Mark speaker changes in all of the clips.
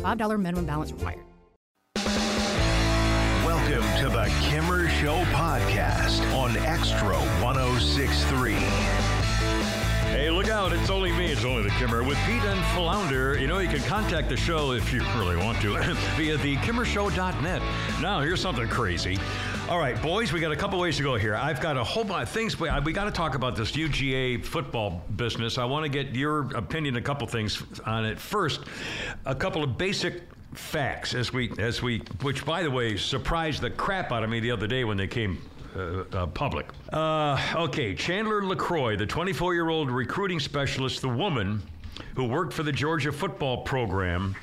Speaker 1: $5 minimum balance required.
Speaker 2: Welcome to the Kimmer Show podcast on Extra 1063.
Speaker 3: Hey, look out. It's only me. It's only the Kimmer with Pete and Flounder. You know, you can contact the show if you really want to via the kimmershow.net. Now, here's something crazy. All right, boys, we got a couple ways to go here. I've got a whole bunch of things. We, we got to talk about this UGA football business. I want to get your opinion, a couple things on it. First, a couple of basic facts as we as we which by the way surprised the crap out of me the other day when they came uh, uh, public. Uh, okay, Chandler LeCroy, the 24 year old recruiting specialist, the woman who worked for the Georgia football program,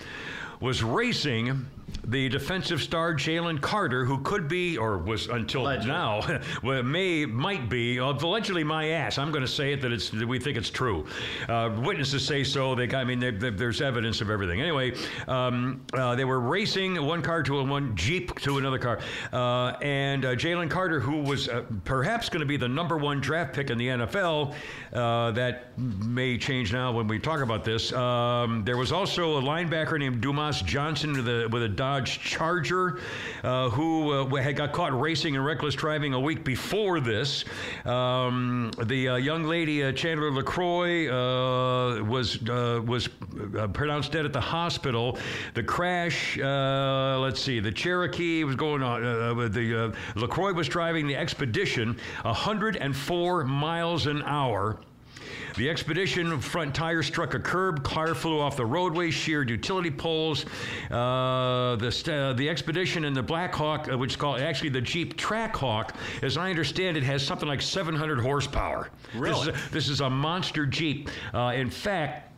Speaker 3: was racing the defensive star Jalen Carter, who could be or was until
Speaker 4: Allegedly.
Speaker 3: now, well, may might be allegedly my ass. I'm going to say it that it's that we think it's true. Uh, witnesses say so. They, I mean, they, they, there's evidence of everything. Anyway, um, uh, they were racing one car to a one jeep to another car, uh, and uh, Jalen Carter, who was uh, perhaps going to be the number one draft pick in the NFL, uh, that may change now when we talk about this. Um, there was also a linebacker named Dumas Johnson with a with a Dodge Charger, uh, who uh, had got caught racing and reckless driving a week before this. Um, the uh, young lady uh, Chandler LeCroy uh, was was pronounced dead at the hospital. The crash, let's see, the Cherokee was going on. The LeCroy was driving the Expedition 104 miles an hour. The expedition front tire struck a curb. Car flew off the roadway, sheared utility poles. Uh, the st- uh, the expedition and the Black Hawk, uh, which is called actually the Jeep Trackhawk, as I understand it, has something like 700 horsepower.
Speaker 4: Really?
Speaker 3: This is a, this is a monster Jeep. Uh, in fact,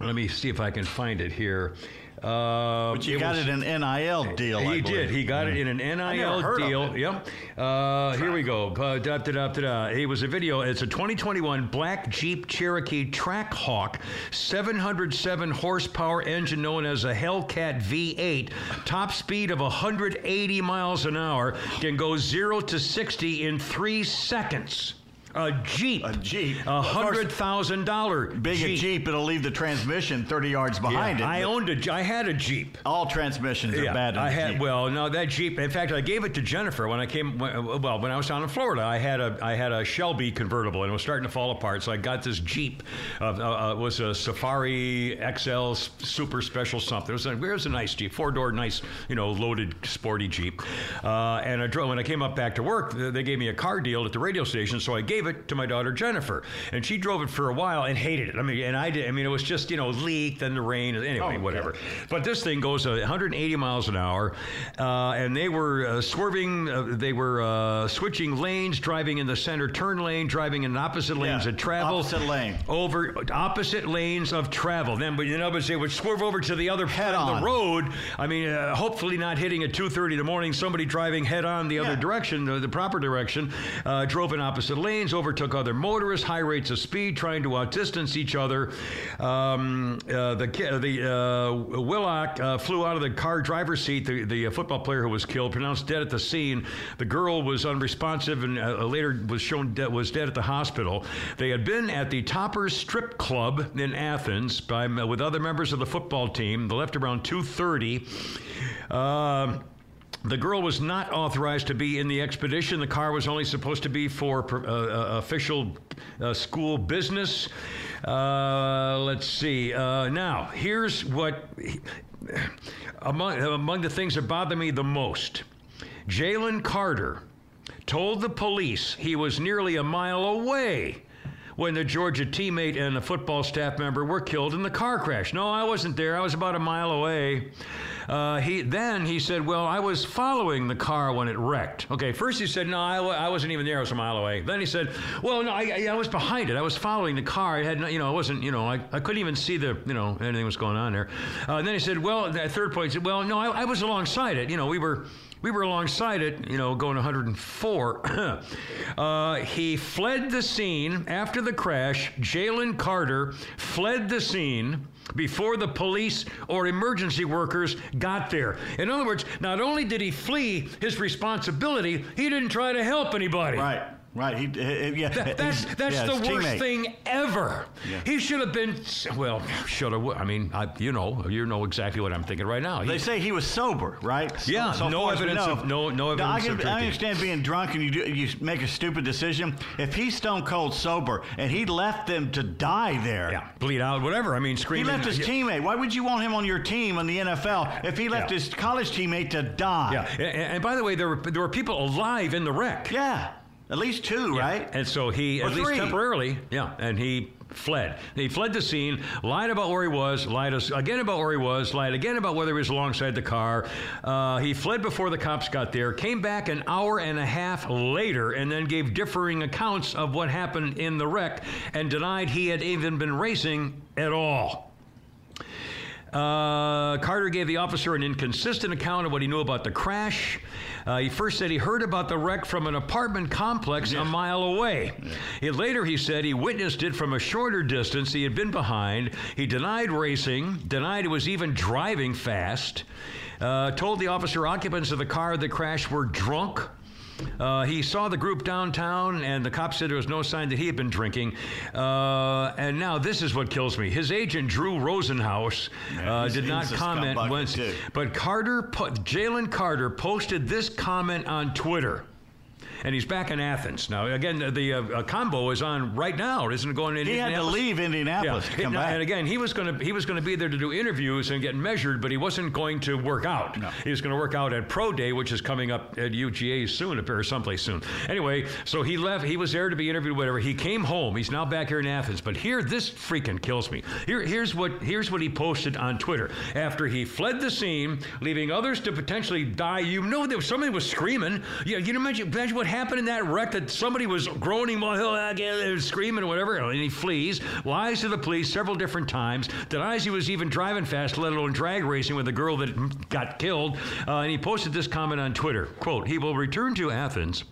Speaker 3: let me see if I can find it here. Uh,
Speaker 4: But you got
Speaker 3: was-
Speaker 4: it in an NIL deal. I
Speaker 3: he did. He got it in an NIL deal. Yep. Uh, here we go. Uh, da, da, da, da, da. It was a video. It's a 2021 black Jeep Cherokee Trackhawk, 707 horsepower engine known as a Hellcat V8, top speed of 180 miles an hour, can go zero to 60 in three seconds. A Jeep.
Speaker 4: A Jeep.
Speaker 3: A hundred thousand dollar
Speaker 4: Big a Jeep, it'll leave the transmission 30 yards behind
Speaker 3: I
Speaker 4: it. but
Speaker 3: owned a. I had a Jeep.
Speaker 4: all transmissions are bad in
Speaker 3: I had
Speaker 4: Jeep.
Speaker 3: well, no, that Jeep. In fact, I gave it to Jennifer when I came. Well, when I was down in Florida, I had a I had a Shelby convertible, and it was starting to fall apart. So I got this Jeep. Uh, uh, it was a Safari XL Super Special something. It was a, it was a nice Jeep, four door, nice, you know, loaded, sporty Jeep. Uh, and I drove when I came up back to work. They gave me a car deal at the radio station, so I gave it to my daughter Jennifer, and she drove it for a while and hated it. I mean, and I did. I mean, it was just you know leaked and the rain. Anyway,
Speaker 4: Oh,
Speaker 3: whatever. But this thing goes uh, 180 miles an hour, uh, and they were uh, swerving. Uh, they were uh, switching lanes, driving in the center turn lane, driving in opposite lanes
Speaker 4: Yeah,
Speaker 3: of travel.
Speaker 4: opposite lane.
Speaker 3: Over opposite lanes of travel. Then, but in other words, they would swerve over to the other
Speaker 4: Head on.
Speaker 3: the road. I mean, uh, hopefully not hitting at 2:30 in the morning. Somebody driving head on the other direction, the, the proper direction, uh, drove in opposite lanes, overtook other motorists, high rates of speed, trying to outdistance each other. Um, uh, the the uh, Willock uh, flew out of the car driver's seat. The, the football player who was killed, pronounced dead at the scene. The girl was unresponsive and uh, later was shown dead, was dead at the hospital. They had been at the Toppers Strip Club in Athens by, with other members of the football team. They left around 2:30. The girl was not authorized to be in the expedition. The car was only supposed to be for uh, uh, official uh, school business. Uh, let's see. Uh, now, here's what among, among the things that bother me the most Jalen Carter told the police he was nearly a mile away when the Georgia teammate and a football staff member were killed in the car crash. No, I wasn't there. I was about a mile away. Uh, he then he said, "Well, I was following the car when it wrecked." Okay, first he said, "No, I, I wasn't even there. I was a mile away." Then he said, "Well, no, I, I, I was behind it. I was following the car. It had, no, you know, I wasn't, you know, I, I couldn't even see the, you know, anything was going on there." Uh, and then he said, "Well, that third point, he said, well, no, I, I was alongside it. You know, we were." We were alongside it, you know, going 104. uh, he fled the scene after the crash. Jalen Carter fled the scene before the police or emergency workers got there. In other words, not only did he flee his responsibility, he didn't try to help anybody.
Speaker 4: Right. Right. He, yeah.
Speaker 3: That- that's that's
Speaker 4: yeah,
Speaker 3: the worst
Speaker 4: teammate.
Speaker 3: thing ever.
Speaker 4: Yeah.
Speaker 3: He should have been well. Should have. I mean, I, you know, you know exactly what I'm thinking right now. He-
Speaker 4: They say he was sober, right?
Speaker 3: Yeah,
Speaker 4: so
Speaker 3: no
Speaker 4: far as we
Speaker 3: evidence of- no- no
Speaker 4: Now, I,
Speaker 3: evidence
Speaker 4: can, I understand being drunk and you do, you make a stupid decision. If he's stone cold sober and he left them to die there,
Speaker 3: yeah, bleed out, whatever. I mean, screaming.
Speaker 4: he left his teammate. Why would you want him on your team in the NFL if he left
Speaker 3: Yeah.
Speaker 4: his college teammate to die?
Speaker 3: Yeah, and, and by the way, there were there were people alive in the wreck.
Speaker 4: Yeah. At least two, right?
Speaker 3: And so he,
Speaker 4: Or
Speaker 3: at least temporarily, yeah, and he fled. He fled the scene, lied about where he was, lied us- again about where he was, lied again about whether he was alongside the car. Uh, he fled before the cops got there, came back an hour and a half later, and then gave differing accounts of what happened in the wreck and denied he had even been racing at all. Uh, Carter gave the officer an inconsistent account of what he knew about the crash. Uh, he first said he heard about the wreck from an apartment complex a mile away. He- later, he said he witnessed it from a shorter distance. He had been behind. He denied racing, denied he was even driving fast. Uh, told the officer occupants of the car that crashed were drunk. Uh, he saw the group downtown, and the cop said there was no sign that he had been drinking. Uh, and now this is what kills me. His agent Drew Rosenhaus
Speaker 4: Yeah,
Speaker 3: uh, did not comment once, but Carter, Jalen Carter, posted this comment on Twitter. And he's back in Athens now. Again, the, the uh, combine is on right now, isn't it? Going in
Speaker 4: He had to leave Indianapolis
Speaker 3: Yeah.
Speaker 4: to come
Speaker 3: and,
Speaker 4: back.
Speaker 3: and again, he was going to he was going to be there to do interviews and get measured, but he wasn't going to work out.
Speaker 4: No.
Speaker 3: He was going to work out at Pro Day, which is coming up at UGA soon, or someplace soon. Anyway, so he left. He was there to be interviewed, whatever. He came home. He's now back here in Athens. But here, this freaking kills me. Here, here's what here's what he posted on Twitter after he fled the scene, leaving others to potentially die. You know that somebody was screaming. You, you know, imagine, imagine what happened in that wreck that somebody was groaning they were screaming or whatever, and he flees, lies to the police several different times, denies he was even driving fast, let alone drag racing with the girl that got killed, uh, and he posted this comment on Twitter, quote, he will return to Athens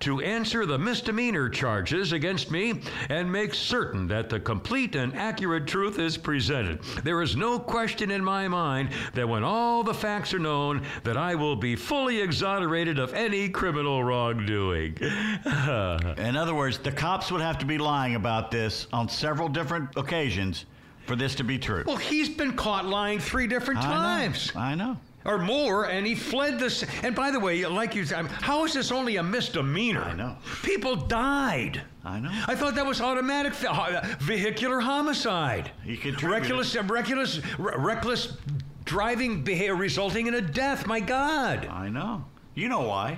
Speaker 3: to answer the misdemeanor charges against me and make certain that the complete and accurate truth is presented. There is no question in my mind that when all the facts are known, that I will be fully exonerated of any criminal wrongdoing.
Speaker 4: In other words, the cops would have to be lying about this on several different occasions for this to be true.
Speaker 3: Well, he's been caught lying three different times.
Speaker 4: I know. I know.
Speaker 3: Or more, and he fled this. And by the way, like you said, how is this only a misdemeanor?
Speaker 4: I know.
Speaker 3: People died.
Speaker 4: I know.
Speaker 3: I thought that was automatic fe- uh, vehicular homicide.
Speaker 4: He contributed.
Speaker 3: reckless, reckless, re- reckless driving behavior resulting in a death. My God.
Speaker 4: I know. You know why?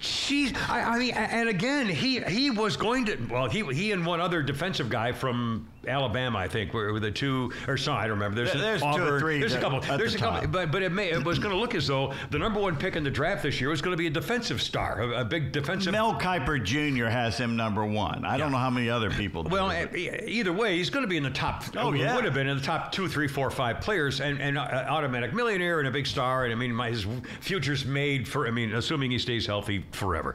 Speaker 3: Jeez, I, I mean, and again, he he was going to. Well, he he and one other defensive guy from Alabama, I think, were, were the two or so. I don't remember. There's,
Speaker 4: There- there's
Speaker 3: an
Speaker 4: two or three
Speaker 3: There's a couple. There's
Speaker 4: the
Speaker 3: a couple.
Speaker 4: top.
Speaker 3: But but it may it was going to look as though the number one pick in the draft this year was going to be a defensive star, a, a big defensive.
Speaker 4: Mel Kiper Jr. has him number one. I don't know how many other people. do,
Speaker 3: Well,
Speaker 4: but-
Speaker 3: either way, he's going to be in the top.
Speaker 4: Oh, yeah.
Speaker 3: would have been in the top two, three, four, five players, and and uh, automatic millionaire and a big star. And I mean, my, his future's made for. I mean, assuming he stays healthy forever.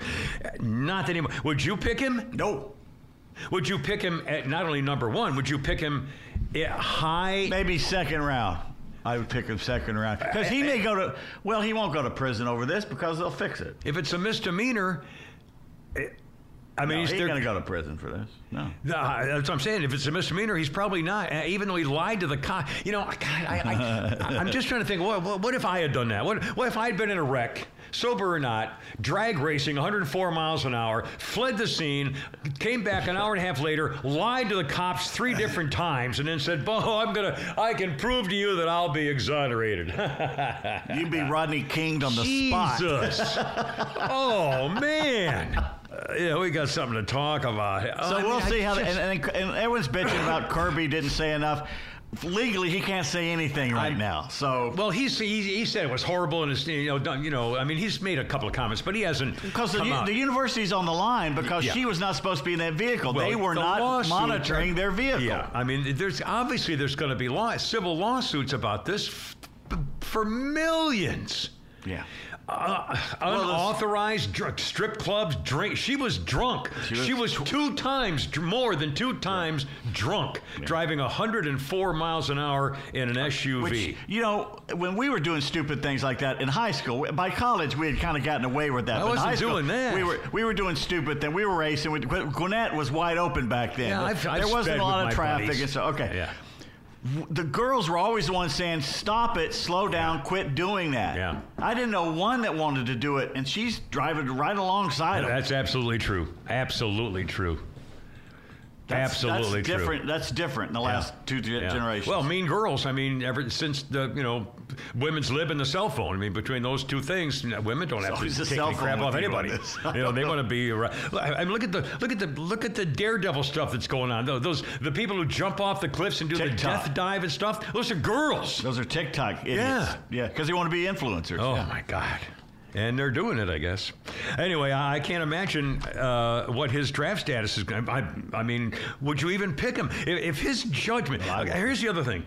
Speaker 3: Not anymore. Would you pick him?
Speaker 4: no.
Speaker 3: Would you pick him at not only number one? Would you pick him at high?
Speaker 4: Maybe second round. I would pick him second round because he may go to. Well, he won't go to prison over this because they'll fix it.
Speaker 3: If it's a misdemeanor, eh, I mean,
Speaker 4: No,
Speaker 3: he's
Speaker 4: he gonna go to prison for this. No.
Speaker 3: No, that's what I'm saying. If it's a misdemeanor, he's probably not. Uh, even though he lied to the cop. You know, God, I, I, I'm just trying to think. What, what, what if I had done that? What, what if I had been in a wreck, sober or not, drag racing 104 miles an hour, fled the scene, came back an hour and a half later, lied to the cops three different times, and then said, "Bo, I'm gonna, I can prove to you that I'll be exonerated."
Speaker 4: You'd be Rodney King on the spot.
Speaker 3: Jesus. oh man. Uh, yeah, we got something to talk about.
Speaker 4: So
Speaker 3: I
Speaker 4: we'll
Speaker 3: mean, I
Speaker 4: see how.
Speaker 3: just-
Speaker 4: and, and, and everyone's bitching about Kirby didn't say enough. legally he can't say anything right
Speaker 3: I'm-
Speaker 4: now. So
Speaker 3: Well, he's, he, he said it was horrible, and it's, you know, done, you know, I mean, he's made a couple of comments, but he hasn't.
Speaker 4: because the, u- the university's on the line because
Speaker 3: Yeah.
Speaker 4: she was not supposed to be in that vehicle.
Speaker 3: Well,
Speaker 4: they were
Speaker 3: the
Speaker 4: not monitoring
Speaker 3: are-
Speaker 4: their vehicle.
Speaker 3: Yeah, I mean, there's obviously there's going to be law, civil lawsuits about this f- for millions.
Speaker 4: Yeah.
Speaker 3: Uh, unauthorized strip clubs, drink. She was drunk. She was,
Speaker 4: was-
Speaker 3: two times dr- more than two times drunk, driving 104 miles an hour in an SUV.
Speaker 4: Which, you know, when we were doing stupid things like that in high school, by college we had kind of gotten away with that.
Speaker 3: I wasn't
Speaker 4: school,
Speaker 3: doing that.
Speaker 4: We were we were doing stupid things. We were racing. We, Gwinnett was wide open back then.
Speaker 3: Yeah, I've- I've
Speaker 4: there wasn't a lot of traffic
Speaker 3: buddies.
Speaker 4: and so okay.
Speaker 3: Yeah.
Speaker 4: The girls were always the ones saying, "Stop it, slow down, quit doing that."
Speaker 3: Yeah.
Speaker 4: I didn't know one that wanted to do it, and she's driving right alongside them.
Speaker 3: That's absolutely true. Absolutely true.
Speaker 4: That's-
Speaker 3: absolutely
Speaker 4: that's
Speaker 3: true.
Speaker 4: different. That's different in the last two ge-
Speaker 3: Yeah.
Speaker 4: generations.
Speaker 3: Well, Mean Girls. I mean, ever since the you know, women's lib and the cell phone. I mean, between those two things, women don't have to
Speaker 4: a
Speaker 3: take
Speaker 4: cell
Speaker 3: any crap off
Speaker 4: with you on
Speaker 3: anybody. you know, they want to be. around- I mean, look at the look at the look at the daredevil stuff that's going on. Those, the people who jump off the cliffs and do the death dive and stuff. Those are girls.
Speaker 4: Those are TikTok idiots.
Speaker 3: Yeah.
Speaker 4: yeah, because they want to be influencers.
Speaker 3: Oh
Speaker 4: yeah.
Speaker 3: my God. And they're doing it, I guess. Anyway, I can't imagine uh, what his draft status is going to I, I mean, would you even pick him? If, if his judgment. Here's the other thing.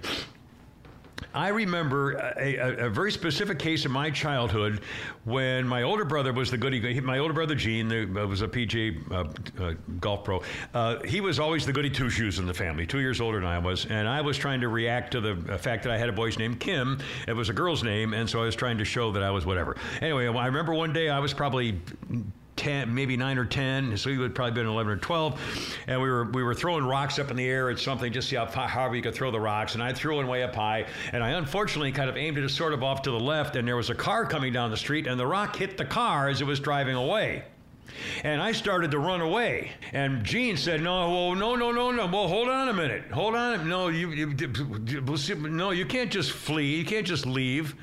Speaker 3: I remember a, a, a very specific case in my childhood when my older brother was the goody. My older brother Gene the, uh, was a PGA uh, uh, golf pro. Uh, he was always the goody two shoes in the family, two years older than I was, and I was trying to react to the uh, fact that I had a boy's name Kim. It was a girl's name, and so I was trying to show that I was whatever. Anyway, I remember one day I was probably 10, maybe 9 or 10, so he would probably been 11 or 12. And we were we were throwing rocks up in the air at something, just see how however you could throw the rocks. And I threw one way up high, and I unfortunately kind of aimed it sort of off to the left, and there was a car coming down the street, and the rock hit the car as it was driving away. And I started to run away. And Gene said, "No, well, no, no, no, no. Well, hold on a minute. Hold on. No, you, you no, you can't just flee. You can't just leave."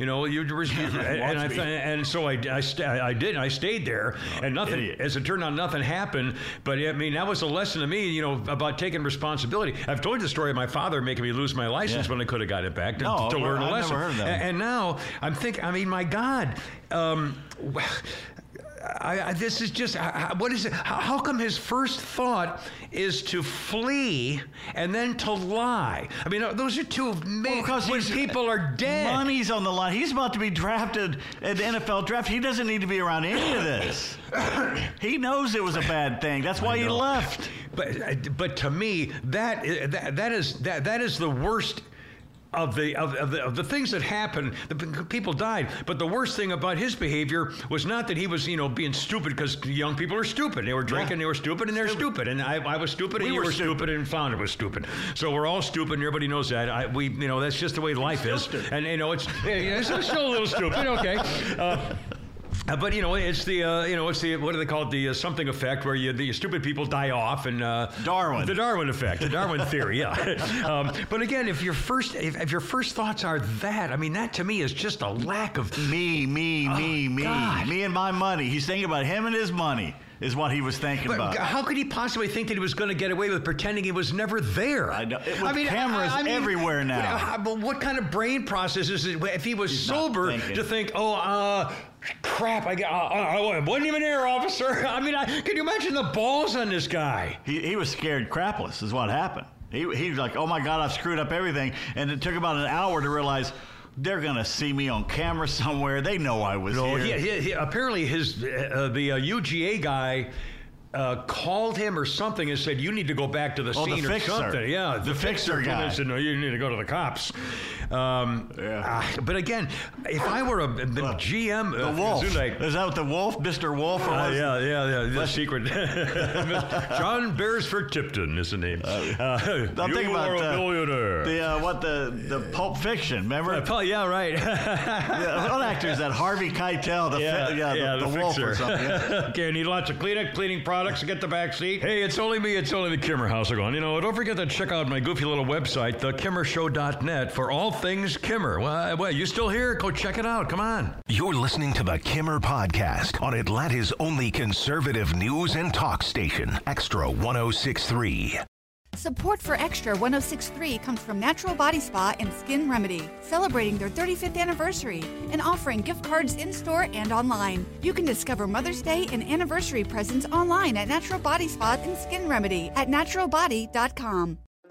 Speaker 3: You know, you and, and, I, and so I, I, sta I did. I stayed there, and nothing.
Speaker 4: idiot.
Speaker 3: As it turned out, nothing happened. But I mean, that was a lesson to me. You know, about taking responsibility. I've told you the story of my father making me lose my license
Speaker 4: Yeah.
Speaker 3: when I could have got it back to,
Speaker 4: No,
Speaker 3: to learn a
Speaker 4: I've
Speaker 3: lesson.
Speaker 4: never heard of that.
Speaker 3: And, and now I'm thinking. I mean, my God. Um, I, I, this is just I- what is it? How, how come his first thought is to flee and then to lie? I mean, uh, those are two main.
Speaker 4: because
Speaker 3: when people are dead.
Speaker 4: Money's on the line. He's about to be drafted at the NFL draft. He doesn't need to be around any of this. he knows it was a bad thing. That's why he left.
Speaker 3: But uh, but to me, that that, that is that that is the worst. Of the, of, of the of the things that happened, the people died. But the worst thing about his behavior was not that he was, you know, being stupid because young people are stupid. They were drinking, they were stupid, and they're stupid. And I, I was stupid, and
Speaker 4: We
Speaker 3: you
Speaker 4: were
Speaker 3: were stupid, and Flounder was stupid. So we're all stupid, and everybody knows that. I, we, you know, that's just the way life is.
Speaker 4: stupid.
Speaker 3: And you know, it's, it's still a little stupid. Okay. Uh, but you know, it's the uh, you know, it's the what do they call it? The uh, something effect, where you, the stupid people die off, and uh,
Speaker 4: Darwin.
Speaker 3: the Darwin effect, the Darwin theory. Yeah. um, but again, if your first if, if your first thoughts are that, I mean, that to me is just a lack of.
Speaker 4: Me, me, me, me,
Speaker 3: Oh, God.
Speaker 4: me and my money. He's thinking about him and his money. Is what he was thinking
Speaker 3: But
Speaker 4: about.
Speaker 3: how could he possibly think that he was going to get away with pretending he was never there?
Speaker 4: I know. With cameras everywhere now.
Speaker 3: uh, But what kind of brain process is it if he was
Speaker 4: He's
Speaker 3: sober to think, oh, uh, crap, I, got, uh, I wasn't even there, officer. I mean, I, can you imagine the balls on this guy?
Speaker 4: He, he was scared crapless, is what happened. He, he was like, oh my God, I've screwed up everything. And it took about an hour to realize they're going to see me on camera somewhere. They know I was
Speaker 3: No,
Speaker 4: here.
Speaker 3: he, he, he- apparently his uh, the uh, UGA guy. Uh, called him or something and said you need to go back to the
Speaker 4: Oh, the
Speaker 3: scene
Speaker 4: fixer.
Speaker 3: or something. Yeah,
Speaker 4: The fixer
Speaker 3: came in
Speaker 4: guy.
Speaker 3: said no, you need to go to the cops. Um,
Speaker 4: Yeah.
Speaker 3: ah, but again, if I were a the GM,
Speaker 4: The
Speaker 3: uh,
Speaker 4: Wolf.
Speaker 3: Gesundheit-
Speaker 4: Is that what the Wolf, Mr. Wolf? Or
Speaker 3: uh,
Speaker 4: was
Speaker 3: yeah, yeah, yeah. The secret. John Beresford Tipton is the name. Uh,
Speaker 4: I'm
Speaker 3: you
Speaker 4: thinking about
Speaker 3: a
Speaker 4: uh,
Speaker 3: millionaire.
Speaker 4: the uh, what the the Pulp Fiction. Remember?
Speaker 3: Uh, yeah, right.
Speaker 4: yeah, what actor is that? Harvey Keitel, the
Speaker 3: Yeah,
Speaker 4: fi- yeah,
Speaker 3: yeah,
Speaker 4: the,
Speaker 3: the,
Speaker 4: the wolf or something. yeah.
Speaker 3: okay, I need lots of cleaning, cleaning products to get the back seat. Hey, it's only me. It's only the Kimmer. How's it going? You know, don't forget to check out my goofy little website, thekimmershow.net, for all things Kimmer. Well, uh, well, you still here? Go check it out. Come on.
Speaker 2: You're listening to the Kimmer Podcast on Atlanta's only conservative news and talk station, Extra 1063.
Speaker 5: Support for Extra 1063 comes from Natural Body Spa and Skin Remedy, celebrating their 35th anniversary and offering gift cards in store and online. You can discover Mother's Day and anniversary presents online at Natural Body Spa and Skin Remedy at naturalbody.com.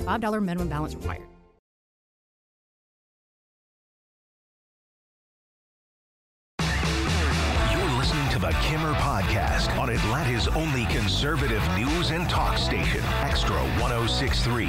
Speaker 1: $5 minimum balance required.
Speaker 2: You're listening to the Kimmer Podcast on Atlanta's only conservative news and talk station, Extra 1063.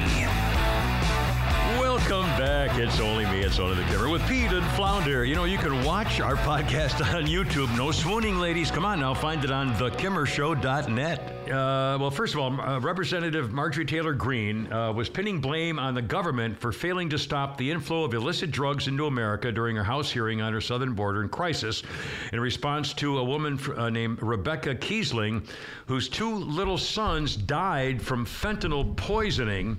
Speaker 3: Welcome back. It's only me. It's only the Kimmer with Pete and Flounder. You know, you can watch our podcast on YouTube. No swooning, ladies. Come on now. Find it on thekimmershow.net. Uh, well, first of all, uh, Representative Marjorie Taylor Greene uh, was pinning blame on the government for failing to stop the inflow of illicit drugs into America during her House hearing on her southern border in crisis in response to a woman uh, named Rebecca Kiessling, whose two little sons died from fentanyl poisoning.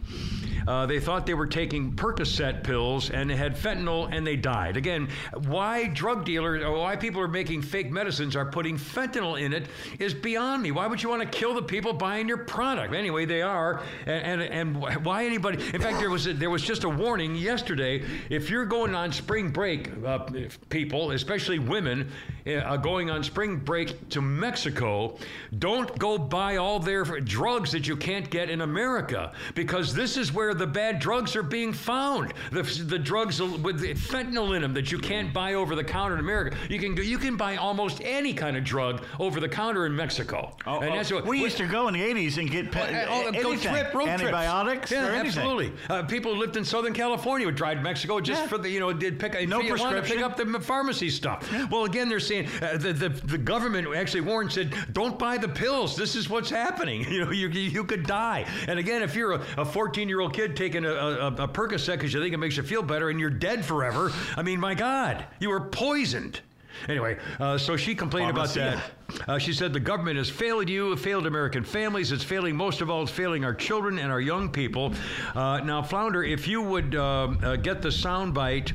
Speaker 3: Uh, they thought they were taking Percocet pills and had fentanyl and they died. Again, why drug dealers or why people are making fake medicines are putting fentanyl in it is beyond me. Why would you want to kill the people buying your product? Anyway, they are. And, and, and why anybody? In fact, there was a, there was just a warning yesterday. If you're going on spring break, uh, people, especially women, uh, going on spring break to Mexico, don't go buy all their drugs that you can't get in America because this is where the bad drugs are being found. The, the drugs with fentanyl in them that you can't buy over the counter in America. You can you can buy almost any kind of drug over the counter in Mexico.
Speaker 4: Oh,
Speaker 3: and
Speaker 4: oh,
Speaker 3: that's what
Speaker 4: we used to go in the 80s and get pe-
Speaker 3: Oh, go
Speaker 4: anything.
Speaker 3: trip, road trips.
Speaker 4: antibiotics
Speaker 3: Yeah,
Speaker 4: or
Speaker 3: absolutely. Uh, people who lived in Southern California would drive to Mexico just
Speaker 4: Yeah.
Speaker 3: for the you know did pick
Speaker 4: No
Speaker 3: if you wanted to pick up the pharmacy stuff. Well, again, they're saying uh, the, the the government actually warned said don't buy the pills. This is what's happening. You know you you could die. And again, if you're a 14 year old kid taking a, a, a Percocet because you think it makes you feel better and you're dead forever, I mean, my God, you were poisoned. Anyway, uh, so she complained about that. Uh, she said the government has failed you, failed American families. It's failing most of all. It's failing our children and our young people. Uh, now, Flounder, if you would uh, uh, get the soundbite,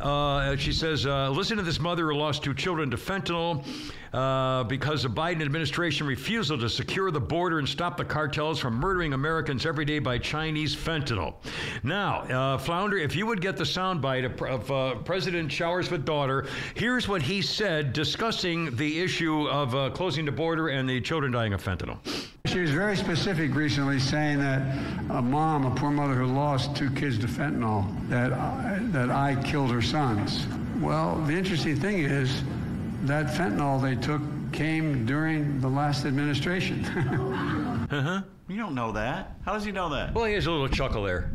Speaker 3: uh, she says, uh, "Listen to this mother who lost two children to fentanyl." Uh, because the Biden administration refusal to secure the border and stop the cartels from murdering Americans every day by Chinese fentanyl. Now, uh, Flounder, if you would get the soundbite of, of uh, President Showers with daughter, here's what he said discussing the issue of uh, closing the border and the children dying of fentanyl.
Speaker 6: She was very specific recently, saying that a mom, a poor mother who lost two kids to fentanyl, that I, that I killed her sons. Well, the interesting thing is that fentanyl they took came during the last administration. uh-huh.
Speaker 4: You don't know that. How does he know that?
Speaker 3: Well, he has a little chuckle there.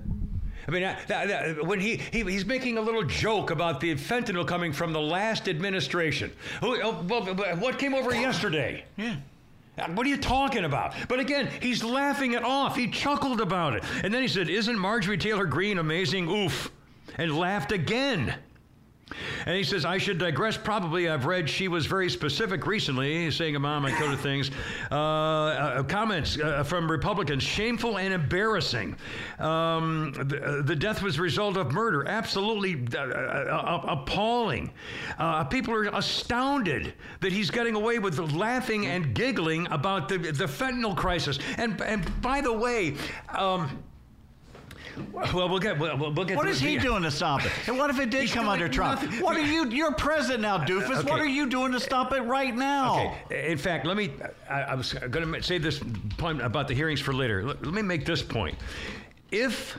Speaker 3: I mean, that, that, that- when he, he he's making a little joke about the fentanyl coming from the last administration. Who, oh, well, what came over yesterday?
Speaker 4: Yeah.
Speaker 3: Uh, What are you talking about? But again, he's laughing it off. He chuckled about it. And then he said, Isn't Marjorie Taylor Greene amazing? Oof. And laughed again. And he says, I should digress. Probably I've read she was very specific recently, saying, a Mom, I killed her things. Uh, uh, comments uh, from Republicans shameful and embarrassing. Um, the, the death was a result of murder. Absolutely uh, uh, uh, appalling. Uh, people are astounded that he's getting away with laughing and giggling about the, the fentanyl crisis. And, and by the way, um, well, we'll get. We'll, we'll get
Speaker 4: What is he doing to stop it? And what if it did
Speaker 3: He's
Speaker 4: come under Trump?
Speaker 3: nothing.
Speaker 4: What are you? You're president now, uh, doofus.
Speaker 3: okay.
Speaker 4: What are you doing to stop it right now?
Speaker 3: Okay. In fact, let me. I, I was going to say this point about the hearings for later. Let, let me make this point. If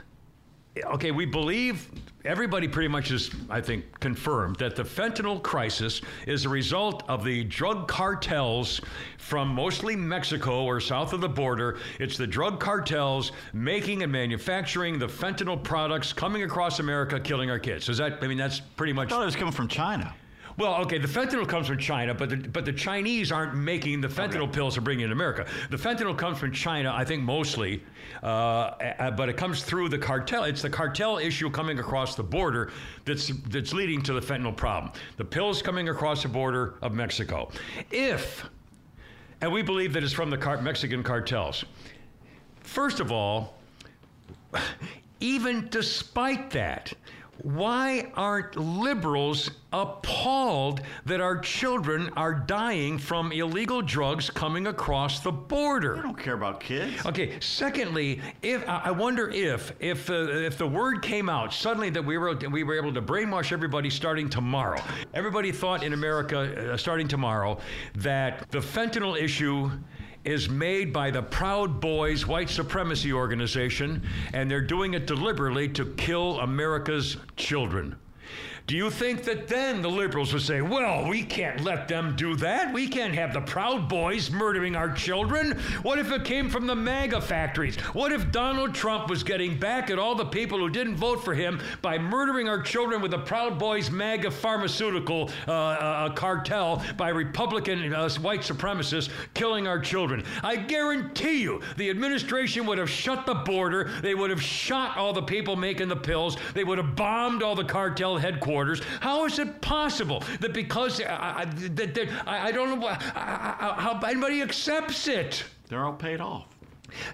Speaker 3: okay, we believe everybody pretty much is, I think, confirmed that the fentanyl crisis is a result of the drug cartels from mostly Mexico or south of the border. It's the drug cartels making and manufacturing the fentanyl products coming across America, killing our kids. Is that? I mean, that's pretty much.
Speaker 4: I thought it was coming from China.
Speaker 3: Well, okay, the fentanyl comes from China, but the, but the Chinese aren't making the fentanyl pills and bringing it to America. The fentanyl comes from China, I think mostly, uh, uh, but it comes through the cartel. It's the cartel issue coming across the border that's that's leading to the fentanyl problem. The pills coming across the border of Mexico. If, and we believe that it's from the car- Mexican cartels. First of all, even despite that, why aren't liberals appalled that our children are dying from illegal drugs coming across the border?
Speaker 4: I don't care about kids.
Speaker 3: Okay. Secondly, if I wonder if if uh, if the word came out suddenly that we were we were able to brainwash everybody starting tomorrow. Everybody thought in America uh, starting tomorrow that the fentanyl issue is made by the Proud Boys white supremacy organization and they're doing it deliberately to kill America's children. Do you think that then the liberals would say, well, we can't let them do that? We can't have the Proud Boys murdering our children? What if it came from the MAGA factories? What if Donald Trump was getting back at all the people who didn't vote for him by murdering our children with the Proud Boys MAGA pharmaceutical uh, uh, cartel by Republican uh, white supremacists killing our children? I guarantee you the administration would have shut the border. They would have shot all the people making the pills. They would have bombed all the cartel headquarters. How is it possible that because I, I, that, that, I, I don't know why- how uh, how anybody accepts it?
Speaker 4: They're all paid off.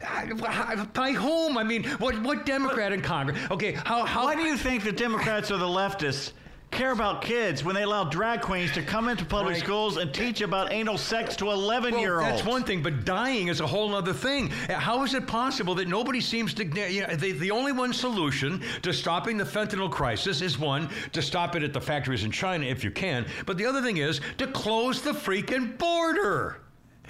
Speaker 3: I- By whom? I mean, what what Democrat in Congress? Okay, how how
Speaker 4: Why do you think the Democrats or the leftists care about kids when they allow drag queens to come into public
Speaker 3: Right.
Speaker 4: schools and teach about anal sex to 11 year
Speaker 3: Well,
Speaker 4: olds?
Speaker 3: that's one thing, but dying is a whole other thing. How is it possible that nobody seems to? You know, the, the only one solution to stopping the fentanyl crisis is one to stop it at the factories in China if you can. But the other thing is to close the freaking border.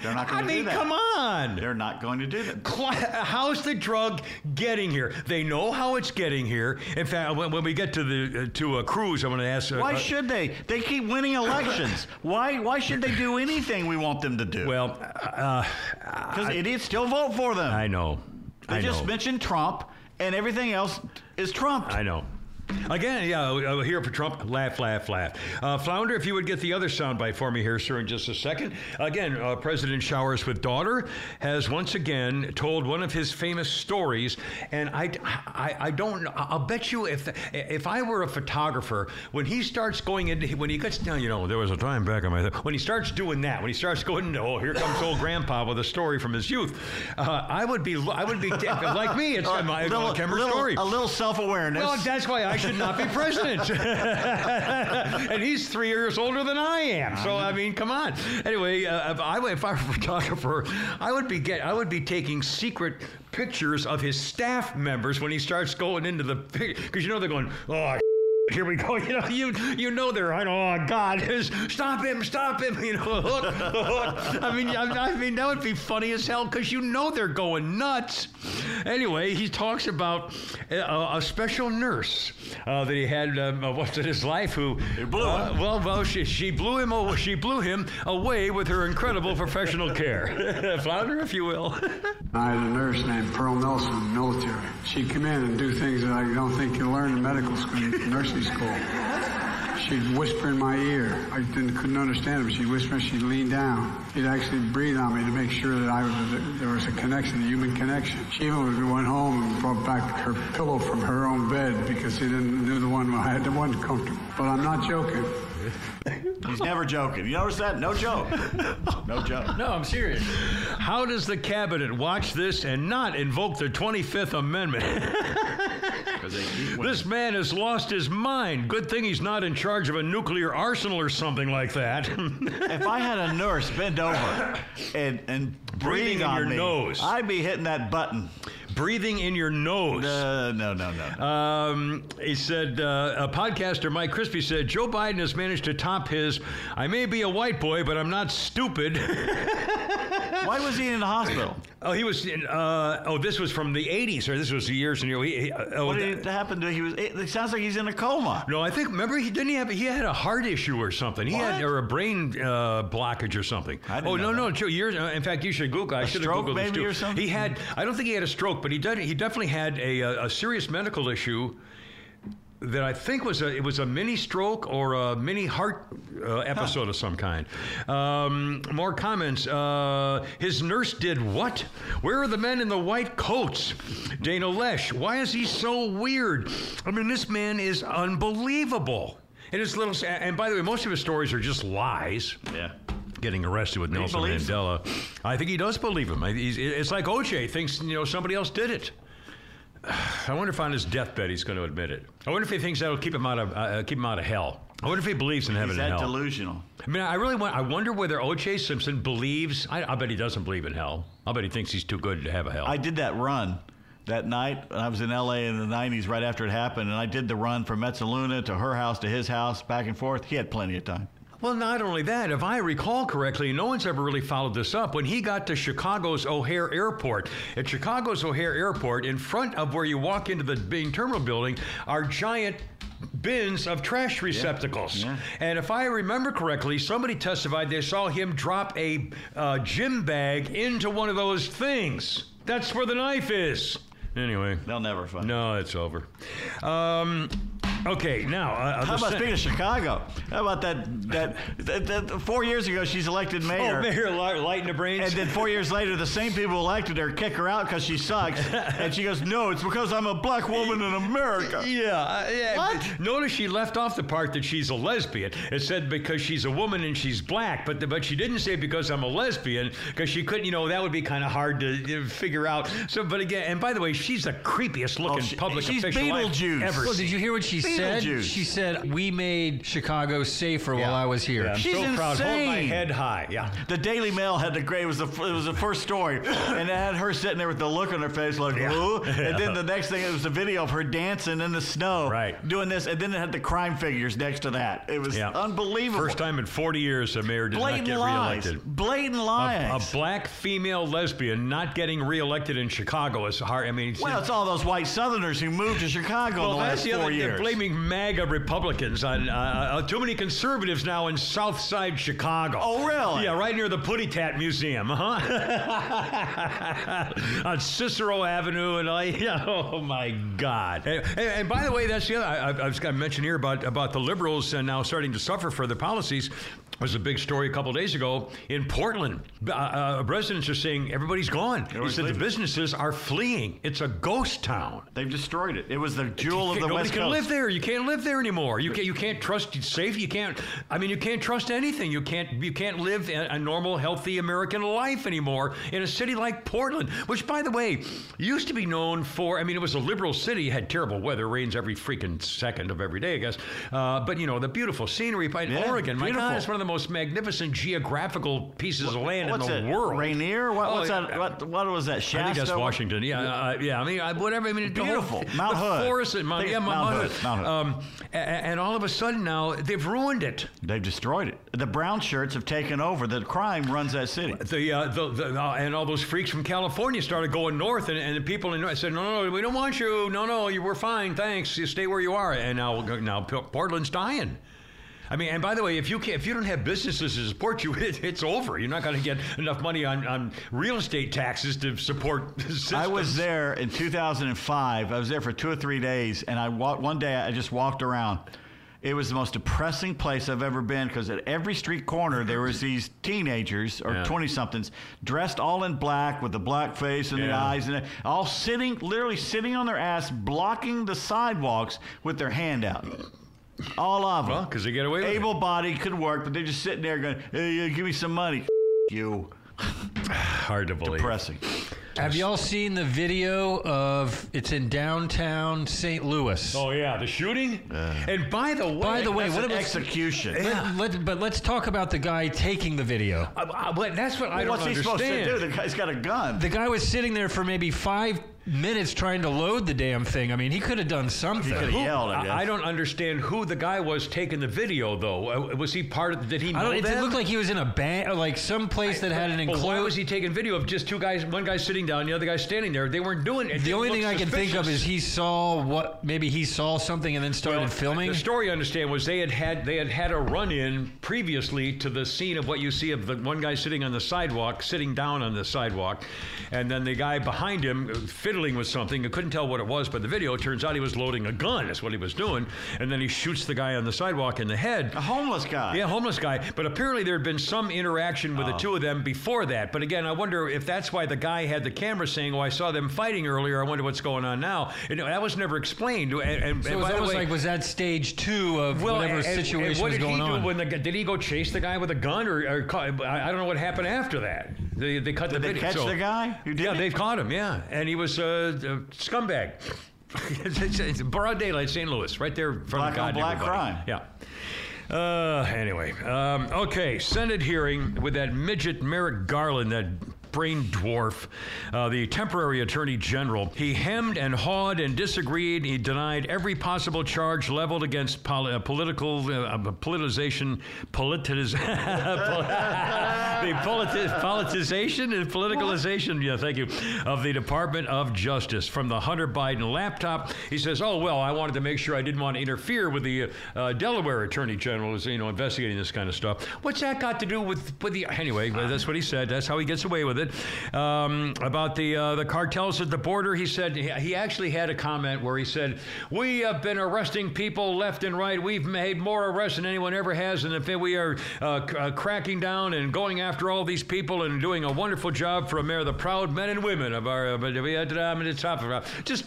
Speaker 4: They're not
Speaker 3: I
Speaker 4: going to do
Speaker 3: mean,
Speaker 4: that.
Speaker 3: come on.
Speaker 4: They're not going to do that.
Speaker 3: Cla- How's the drug getting here? They know how it's getting here. In fact, when, when we get to the uh, to a cruise, I'm going to ask. Uh,
Speaker 4: Why
Speaker 3: uh,
Speaker 4: should they? They keep winning elections. why? Why should they do anything we want them to do?
Speaker 3: well, uh,
Speaker 4: because idiots still vote for them.
Speaker 3: I know.
Speaker 4: they
Speaker 3: I
Speaker 4: just
Speaker 3: know.
Speaker 4: mentioned Trump, and everything else is Trump.
Speaker 3: I know. Again, yeah, uh, here for Trump, laugh, laugh, laugh. Uh, Flounder, if you would get the other soundbite for me here, sir, in just a second. Again, uh, President showers with daughter has once again told one of his famous stories, and I, I, I don't. I'll bet you if if I were a photographer, when he starts going into when he gets down, you know, there was a time back in my when he starts doing that, when he starts going, oh, here comes old Grandpa with a story from his youth, uh, I would be, I would be like me. It's my
Speaker 4: little,
Speaker 3: Kimmer
Speaker 4: little-
Speaker 3: story.
Speaker 4: a little self-awareness.
Speaker 3: Well, that's why I should not be president. and he's three years older than I am. So I mean, come on. Anyway, uh, if I if I were a photographer, I would be get I would be taking secret pictures of his staff members when he starts going into the because you know they're going oh. Here we go. You know, you you know they're right. Oh God, stop him, stop him. You know, hook, hook. I mean, I, I mean that would be funny as hell because you know they're going nuts. Anyway, he talks about a, a special nurse uh, that he had um, uh, once in his life who
Speaker 4: blew
Speaker 3: uh,
Speaker 4: him.
Speaker 3: well, well, she, she blew him. aw- She blew him away with her incredible professional care. Flounder, if you will.
Speaker 6: I had a nurse named Pearl Nelson in the military. She'd come in and do things that I don't think you learn in medical school, nursing school. She'd whisper in my ear. I didn't, couldn't understand it, but she'd whisper. She'd lean down. She'd actually breathe on me to make sure that I was that there was a connection, a human connection. She even went home and brought back her pillow from her own bed because she didn't knew the one I had the one comfortable. But I'm not joking.
Speaker 4: He's never joking. You notice that? No joke. No joke.
Speaker 3: No, I'm serious. How does the cabinet watch this and not invoke the 25th Amendment?
Speaker 4: 'Cause they keep winning.
Speaker 3: This man has lost his mind. Good thing he's not in charge of a nuclear arsenal or something like that.
Speaker 4: If I had a nurse bend over and and
Speaker 3: Breathing
Speaker 4: breathe
Speaker 3: in
Speaker 4: on
Speaker 3: your
Speaker 4: me,
Speaker 3: nose.
Speaker 4: I'd be hitting that button.
Speaker 3: Breathing in your nose.
Speaker 4: Uh, no, no, no.
Speaker 3: Um, he said, uh, a podcaster, Mike Crispi, said, Joe Biden has managed to top his, I may be a white boy, but I'm not stupid.
Speaker 4: Why was he in the hospital?
Speaker 3: oh, he was in, uh, oh, this was from the 80s, or this was the years, and know, he, he, uh, oh,
Speaker 4: What did happen to? He was. It, sounds like he's in a coma.
Speaker 3: no, I think, remember, he didn't he have, he had a heart issue or something. He had, or a brain uh, blockage or something.
Speaker 4: I didn't
Speaker 3: oh,
Speaker 4: know
Speaker 3: no,
Speaker 4: that.
Speaker 3: no, Joe, years, uh, in fact, you should Google, I should have Googled this
Speaker 4: maybe
Speaker 3: too.
Speaker 4: or something?
Speaker 3: He had, I don't think he had a stroke, but he, did, he definitely had a, a, a serious medical issue that I think was a it was a mini stroke or a mini heart uh, episode of some kind. Um, more comments. Uh, his nurse did what? Where are the men in the white coats? Dana Loesch. Why is he so weird? I mean, this man is unbelievable. And his little. And by the way, most of his stories are just lies
Speaker 4: Yeah.
Speaker 3: getting arrested with Nelson
Speaker 4: believes him.
Speaker 3: Mandela. I think he does believe him. He's, it's like OJ thinks you know somebody else did it. I wonder if on his deathbed he's going to admit it. I wonder if he thinks that'll keep him out of uh, keep him out of hell. I wonder if he believes in heaven
Speaker 4: He's
Speaker 3: and
Speaker 4: that
Speaker 3: hell.
Speaker 4: delusional.
Speaker 3: I mean, I really want. I wonder whether O.J. Simpson believes. I, I bet he doesn't believe in hell. I bet he thinks he's too good to have a hell.
Speaker 4: I did that run that night. when I was in LA in the 90s right after it happened, and I did the run from Mezzaluna to her house to his house, back and forth. He had plenty of time.
Speaker 3: Well, not only that, if I recall correctly, no one's ever really followed this up. When he got to Chicago's O'Hare Airport, at Chicago's O'Hare Airport, in front of where you walk into the Bing Terminal building, are giant bins of trash receptacles.
Speaker 4: Yeah.
Speaker 3: And if I remember correctly, somebody testified they saw him drop a uh, gym bag into one of those things. That's where the knife is. Anyway.
Speaker 4: They'll never find.
Speaker 3: No, it's over. Um, okay, now. Uh,
Speaker 4: How about
Speaker 3: sen-
Speaker 4: speaking of Chicago? How about that? That, that, that four years ago, she's elected mayor.
Speaker 3: Oh, Mayor Light, light in the brains.
Speaker 4: And then four years later, the same people elected her kick her out because she sucks. and she goes, "No, it's because I'm a black woman in America."
Speaker 3: Yeah, yeah.
Speaker 4: What?
Speaker 3: Notice she left off the part that she's a lesbian. It said because she's a woman and she's black, but but she didn't say because I'm a lesbian because she couldn't. You know that would be kind of hard to figure out. So, but again, and by the way, she's the creepiest oh, looking
Speaker 4: Oh, she-
Speaker 3: public
Speaker 4: she's
Speaker 3: official I've ever.
Speaker 7: Well, did you hear what she said?
Speaker 4: Beetlejuice.
Speaker 7: She said, "We made Chicago safer while I was here."
Speaker 3: Yeah, I'm
Speaker 4: She's
Speaker 3: so proud. Hold my
Speaker 4: insane.
Speaker 3: head high. Yeah.
Speaker 4: The Daily Mail had the great. It was the it was the first story, and it had her sitting there with the look on her face like,
Speaker 3: Yeah.
Speaker 4: "Ooh," and then the next thing it was a video of her dancing in the snow,
Speaker 3: Right.
Speaker 4: doing this, and then it had the crime figures next to that. It was
Speaker 3: Yeah.
Speaker 4: unbelievable.
Speaker 3: First time in 40 years a mayor did
Speaker 4: blatant
Speaker 3: not get
Speaker 4: lies,
Speaker 3: reelected.
Speaker 4: blatant
Speaker 3: A,
Speaker 4: lies.
Speaker 3: a black female lesbian not getting reelected in Chicago is hard. I mean,
Speaker 4: well, it's all those white Southerners who moved to Chicago
Speaker 3: Well,
Speaker 4: in the last
Speaker 3: the
Speaker 4: four
Speaker 3: other.
Speaker 4: years.
Speaker 3: They're blaming MAGA Republicans on uh, uh, too many conservatives now in South Side Chicago.
Speaker 4: Oh, really?
Speaker 3: Yeah, right near the Putty Tat Museum, huh? on Cicero Avenue, and I. Yeah, oh my God! And, and- and by the way, that's the other. I, I- I was going to mention here about about the liberals and now starting to suffer for their policies. Was a big story a couple days ago in Portland. Uh, uh, residents are saying everybody's gone. He
Speaker 4: Everybody's
Speaker 3: said the businesses are fleeing. It's a ghost town.
Speaker 4: They've destroyed it. It was the jewel of the
Speaker 3: Nobody
Speaker 4: West
Speaker 3: can
Speaker 4: Coast.
Speaker 3: live there. You can't live there anymore. You can't. You can't trust it's safe. You can't. I mean, you can't trust anything. You can't. You can't live a, a normal, healthy American life anymore in a city like Portland, which, by the way, used to be known for. I mean, it was a liberal city. Had terrible weather, rains every freaking second of every day, I guess. Uh, but you know, the beautiful scenery. But
Speaker 4: Yeah,
Speaker 3: Oregon, my. God, it's one of the most magnificent geographical pieces of land in the
Speaker 4: it?
Speaker 3: world.
Speaker 4: Rainier? What,
Speaker 3: Oh,
Speaker 4: what's that? What, what was that? Shasta?
Speaker 3: I think that's Washington. Yeah, uh, yeah. I mean, I, whatever. I mean, the whole-
Speaker 4: Beautiful. Mount
Speaker 3: the
Speaker 4: Hood.
Speaker 3: Forest and Mount, yeah, Mount,
Speaker 4: Mount
Speaker 3: Hood.
Speaker 4: Mount Hood.
Speaker 3: Um, a- and all of a sudden now they've ruined it.
Speaker 4: They've destroyed it. The brown shirts have taken over. The crime runs that city.
Speaker 3: The, uh, the, the uh, and all those freaks from California started going north, and, and the people in north said, "No, no, we don't want you. No, no, you we're fine. Thanks. You stay where you are." And now, now Portland's dying. I mean, and by the way, if you can't, if you don't have businesses to support you, it, it's over. You're not going to get enough money on, on real estate taxes to support. Systems.
Speaker 4: I was there in 2005. I was there for two or three days, and I walked one day. I just walked around. It was the most depressing place I've ever been because at every street corner there was these teenagers or
Speaker 3: Yeah.
Speaker 4: 20 somethings dressed all in black with the black face and the eyes and all sitting, literally sitting on their ass, blocking the sidewalks with their hand out. All of them.
Speaker 3: Well, because they get away with it.
Speaker 4: Able bodied could work, but they're just sitting there going, hey, give me some money. you.
Speaker 3: hard to believe.
Speaker 4: Depressing.
Speaker 7: Have y'all seen the video of it's in downtown St. Louis?
Speaker 3: Oh yeah, the shooting. and by the way,
Speaker 7: By the way,
Speaker 4: That's
Speaker 7: what
Speaker 4: an
Speaker 7: about
Speaker 4: execution.
Speaker 7: Let, let- but let's talk about the guy taking the video.
Speaker 3: Uh, uh, but that's what I don't
Speaker 4: What's he supposed to do? The guy's got a gun.
Speaker 7: The guy was sitting there for maybe five minutes trying to load the damn thing. I mean, he could have done something.
Speaker 4: He could have yelled, I guess.
Speaker 3: I, I don't understand who the guy was taking the video, though. Uh, was he part of? Did he know
Speaker 7: I don't, it
Speaker 3: them?
Speaker 7: looked like he was in a band, or like some place that had an
Speaker 3: But why was
Speaker 7: enclosed.
Speaker 3: he taking video of just two guys? One guy sitting down, the other guy standing there. They weren't doing it.
Speaker 7: The only thing I can think of is he saw what maybe he saw something and then started filming.
Speaker 3: The story I understand was they had had they had had a run in previously to the scene of what you see of the one guy sitting on the sidewalk, sitting down on the sidewalk, and then the guy behind him, fiddling with something. I couldn't tell what it was, but the video turns out he was loading a gun. That's what he was doing, and then he shoots the guy on the sidewalk in the head.
Speaker 4: A homeless guy.
Speaker 3: Yeah, homeless guy. But apparently there had been some interaction with the oh. two of them before that. But again, I wonder if that's why the guy had the camera saying, "Oh, I saw them fighting earlier. I wonder what's going on now." And that was never explained. And, and,
Speaker 7: So
Speaker 3: and
Speaker 7: it was
Speaker 3: by
Speaker 7: almost
Speaker 3: way-
Speaker 7: like was that stage two of
Speaker 3: well,
Speaker 7: whatever
Speaker 3: and- and
Speaker 7: situation
Speaker 3: what
Speaker 7: was
Speaker 3: did
Speaker 7: going
Speaker 3: he do
Speaker 7: on?
Speaker 3: when the, did he go chase the guy with a gun, or, or I I don't know what happened after that. They, they cut
Speaker 4: Did
Speaker 3: the
Speaker 4: they
Speaker 3: video.
Speaker 4: catch
Speaker 3: so-
Speaker 4: the guy who did
Speaker 3: yeah,
Speaker 4: it?
Speaker 3: they've caught him. Yeah, and he was uh, a scumbag. it's, it's, broad daylight, St. Louis, right there in front
Speaker 4: Black
Speaker 3: of God.
Speaker 4: black crime.
Speaker 3: Yeah. Uh, anyway, um, okay. Senate hearing with that midget Merrick Garland, that brain dwarf, uh, the temporary attorney general. He hemmed and hawed and disagreed. He denied every possible charge leveled against pol- uh, political uh, politicization, politiz- the politi- politicization and politicalization. Yeah, thank you. Of the Department of Justice from the Hunter Biden laptop. He says, "Oh well, I wanted to make sure I didn't want to interfere with the uh, Delaware Attorney General, who's you know investigating this kind of stuff. What's that got to do with with the anyway? That's what he said. That's how he gets away with it. Um, about the uh, the cartels at the border, he said he, actually had a comment where he said, "We have been arresting people left and right. We've made more arrests than anyone ever has, and if we are uh, c- uh, cracking down and going after all these people and doing a wonderful job for America, the proud men and women of our just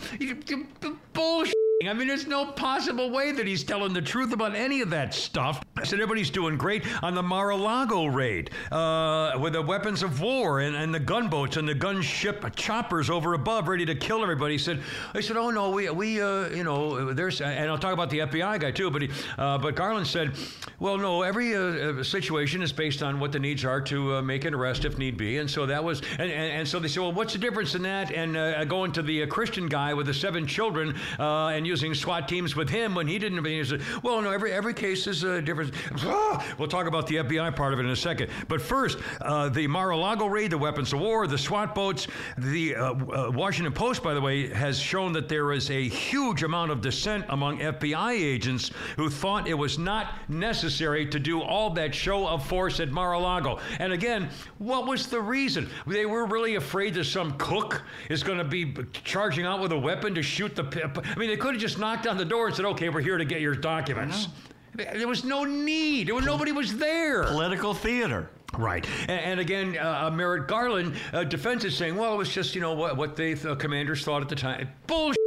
Speaker 3: bullshit." I mean, there's no possible way that he's telling the truth about any of that stuff. I said everybody's doing great on the Mar-a-Lago raid uh, with the weapons of war and, and the gunboats and the gunship choppers over above, ready to kill everybody. He said, "I said, oh no, we we uh, you know there's and I'll talk about the FBI guy too, but he, uh, but Garland said, well, no, every uh, uh, situation is based on what the needs are to uh, make an arrest if need be, and so that was and, and, and so they said, well, what's the difference in that and going to the Christian guy with the seven children uh, using SWAT teams with him when he didn't. He said, well, no, every every case is uh, different. We'll talk about the FBI part of it in a second. But first, uh, the Mar-a-Lago raid, the weapons of war, the SWAT boats. The uh, uh, Washington Post, by the way, has shown that there is a huge amount of dissent among FBI agents who thought it was not necessary to do all that show of force at Mar-a-Lago. And again, what was the reason? They were really afraid that some cook is going to be charging out with a weapon to shoot the. I mean, they could have just knocked on the door and said, "Okay, we're here to get your documents." There was no need. There was nobody was there.
Speaker 4: Political theater.
Speaker 3: Right, and, and again, uh, Merrick Garland uh, defense is saying, well, it was just you know what what the uh, commanders thought at the time. Bullshit.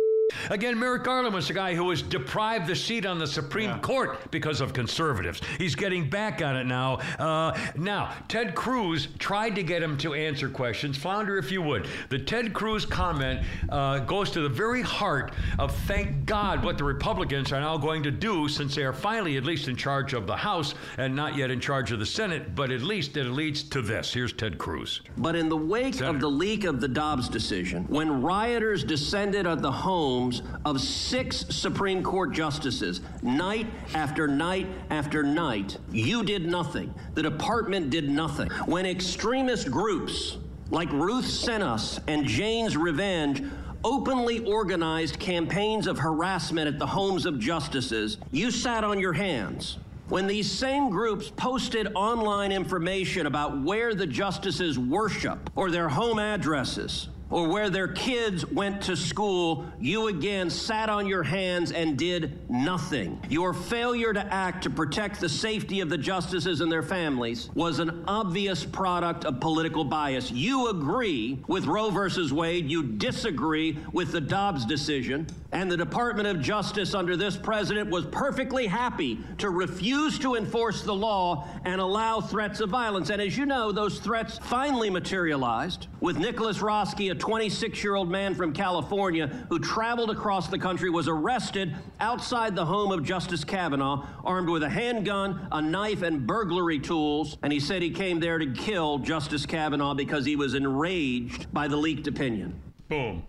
Speaker 3: Again, Merrick Garland was the guy who was deprived the seat on the Supreme Court because of conservatives. He's getting back on it now. Uh, now, Ted Cruz tried to get him to answer questions. Flounder, if you would. The Ted Cruz comment uh, goes to the very heart of thank God what the Republicans are now going to do since they are finally at least in charge of the House and not yet in charge of the Senate, but at least it leads to this. Here's Ted Cruz.
Speaker 8: But in the wake
Speaker 3: Senator.
Speaker 8: of the leak of the Dobbs decision, when rioters descended on the homes of six Supreme Court justices, night after night after night, you did nothing. The department did nothing. When extremist groups like Ruth Sent Us and Jane's Revenge openly organized campaigns of harassment at the homes of justices, you sat on your hands. When these same groups posted online information about where the justices worship or their home addresses or where their kids went to school, you again sat on your hands and did nothing. Your failure to act to protect the safety of the justices and their families was an obvious product of political bias. You agree with Roe versus Wade, you disagree with the Dobbs decision, and the Department of Justice under this president was perfectly happy to refuse to enforce the law and allow threats of violence. And as you know, those threats finally materialized with Nicholas Roske, a 26 year old man from California who traveled across the country, was arrested outside the home of Justice Kavanaugh, armed with a handgun, a knife, and burglary tools. And he said he came there to kill Justice Kavanaugh because he was enraged by the leaked opinion.
Speaker 3: Boom.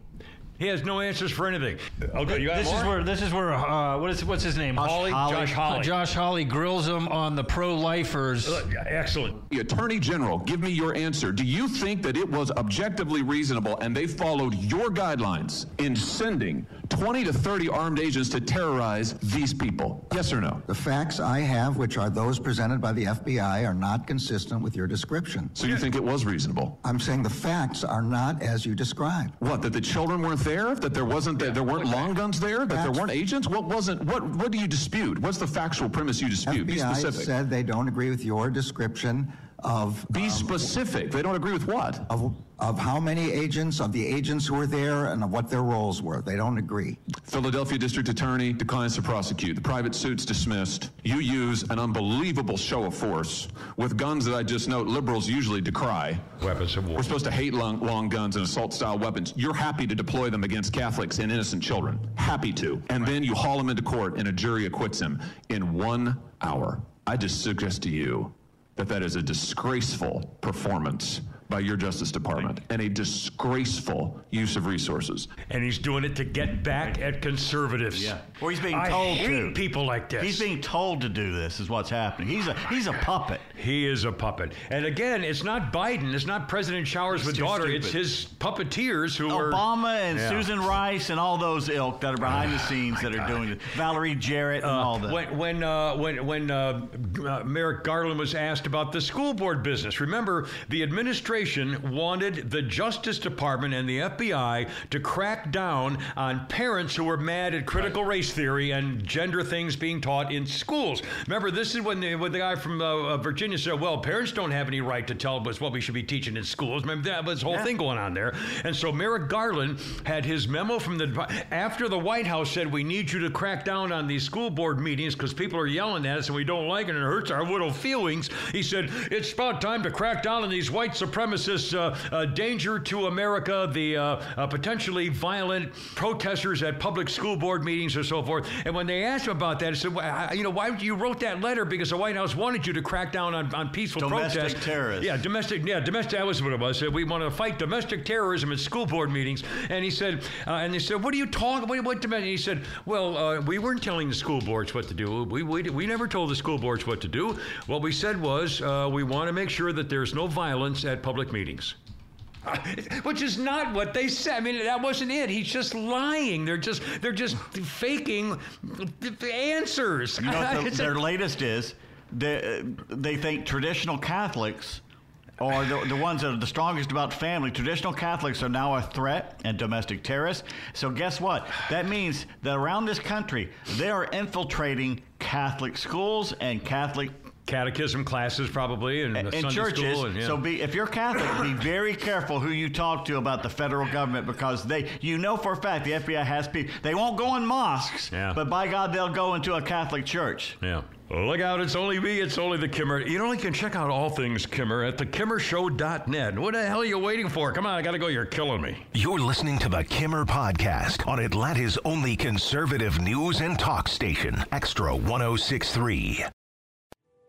Speaker 3: He has no answers for anything. Okay, you got
Speaker 7: This is where this is where uh, what is what's his name?
Speaker 4: Josh
Speaker 7: Hawley.
Speaker 4: Hawley.
Speaker 3: Josh Hawley.
Speaker 7: Josh Hawley grills him on the pro-lifers.
Speaker 3: Uh, Excellent.
Speaker 9: The Attorney General, give me your answer. Do you think that it was objectively reasonable and they followed your guidelines in sending 20 to 30 armed agents to terrorize these people? Yes or no?
Speaker 10: The facts I have, which are those presented by the FBI, are not consistent with your description.
Speaker 9: So you think it was reasonable?
Speaker 10: I'm saying the facts are not as you described.
Speaker 9: What? That the children weren't there? That there wasn't that there weren't long guns there? That there weren't agents? What wasn't? What? What do you dispute? What's the factual premise you dispute? Be
Speaker 10: FBI
Speaker 9: specific.
Speaker 10: said they don't agree with your description of
Speaker 9: Be
Speaker 10: um,
Speaker 9: specific. They don't agree with what?
Speaker 10: of, of how many agents, of the agents who were there, and of what their roles were. They don't agree.
Speaker 9: Philadelphia District Attorney declines to prosecute. The private suit's dismissed. You use an unbelievable show of force with guns that I just note liberals usually decry.
Speaker 3: Weapons of war.
Speaker 9: We're supposed to hate long, long guns and assault style weapons. You're happy to deploy them against Catholics and innocent children. Happy to. And then you haul him into court and a jury acquits him in one hour. I just suggest to you that that is a disgraceful performance by your Justice Department and a disgraceful use of resources.
Speaker 3: And he's doing it to get back at conservatives.
Speaker 4: Yeah. Or he's being
Speaker 3: I
Speaker 4: told
Speaker 3: hate
Speaker 4: to.
Speaker 3: people like this.
Speaker 4: He's being told to do this. Is what's happening. He's a he's a puppet.
Speaker 3: He is a puppet. And again, it's not Biden. It's not President Showers with daughter.
Speaker 4: stupid.
Speaker 3: It's his puppeteers who are.
Speaker 4: Obama and
Speaker 3: Yeah.
Speaker 4: Susan Rice and all those ilk that are behind the scenes that are doing it. Valerie Jarrett and all that.
Speaker 3: When when uh, when when uh, uh, Merrick Garland was asked about the school board business, remember the administration wanted the Justice Department and the FBI to crack down on parents who were mad at critical race theory and gender things being taught in schools. Remember, this is when the, when the guy from uh, uh, Virginia said, "Well, parents don't have any right to tell us what we should be teaching in schools." Remember that was the whole thing going on there. And so Merrick Garland had his memo from the after the White House said, "We need you to crack down on these school board meetings because people are yelling at us and we don't like it and it hurts our little feelings." He said, "It's about time to crack down on these white supremacists, uh, uh, danger to America, the uh, potentially violent protesters at public school board meetings and so forth." And when they asked him about that, he said, well, "You know, why did you wrote that letter because the White House wanted you to crack down on, on peaceful
Speaker 4: Domestic
Speaker 3: protests."
Speaker 4: terrorists.
Speaker 3: Yeah, domestic. Yeah, domestic. That was what it was. Said, We want to fight domestic terrorism at school board meetings. And he said, uh, and they said, what are you talking? What, what domestic? He said, well, uh, we weren't telling the school boards what to do. We, we we never told the school boards what to do. What we said was, uh, we want to make sure that there's no violence at public meetings. Which is not what they said. I mean, that wasn't it. He's just lying. They're just they're just faking the answers.
Speaker 4: You know the,
Speaker 3: It's a-
Speaker 4: their latest is? They, they think traditional Catholics, or the, the ones that are the strongest about family, traditional Catholics are now a threat and domestic terrorists. So guess what? That means that around this country, they are infiltrating Catholic schools and Catholic
Speaker 3: catechism classes probably and,
Speaker 4: and
Speaker 3: Sunday
Speaker 4: churches.
Speaker 3: School and, yeah.
Speaker 4: So be if you're Catholic, be very careful who you talk to about the federal government because they, you know for a fact, the FBI has people. They won't go in mosques,
Speaker 3: Yeah.
Speaker 4: but by God, they'll go into a Catholic church.
Speaker 3: Yeah. Oh, look out, it's only me, it's only the Kimmer. You know, you can check out all things Kimmer at thekimmershow.net. What the hell are you waiting for? Come on, I gotta go, you're killing me.
Speaker 2: You're listening to the Kimmer Podcast on Atlanta's only conservative news and talk station, Extra 1063.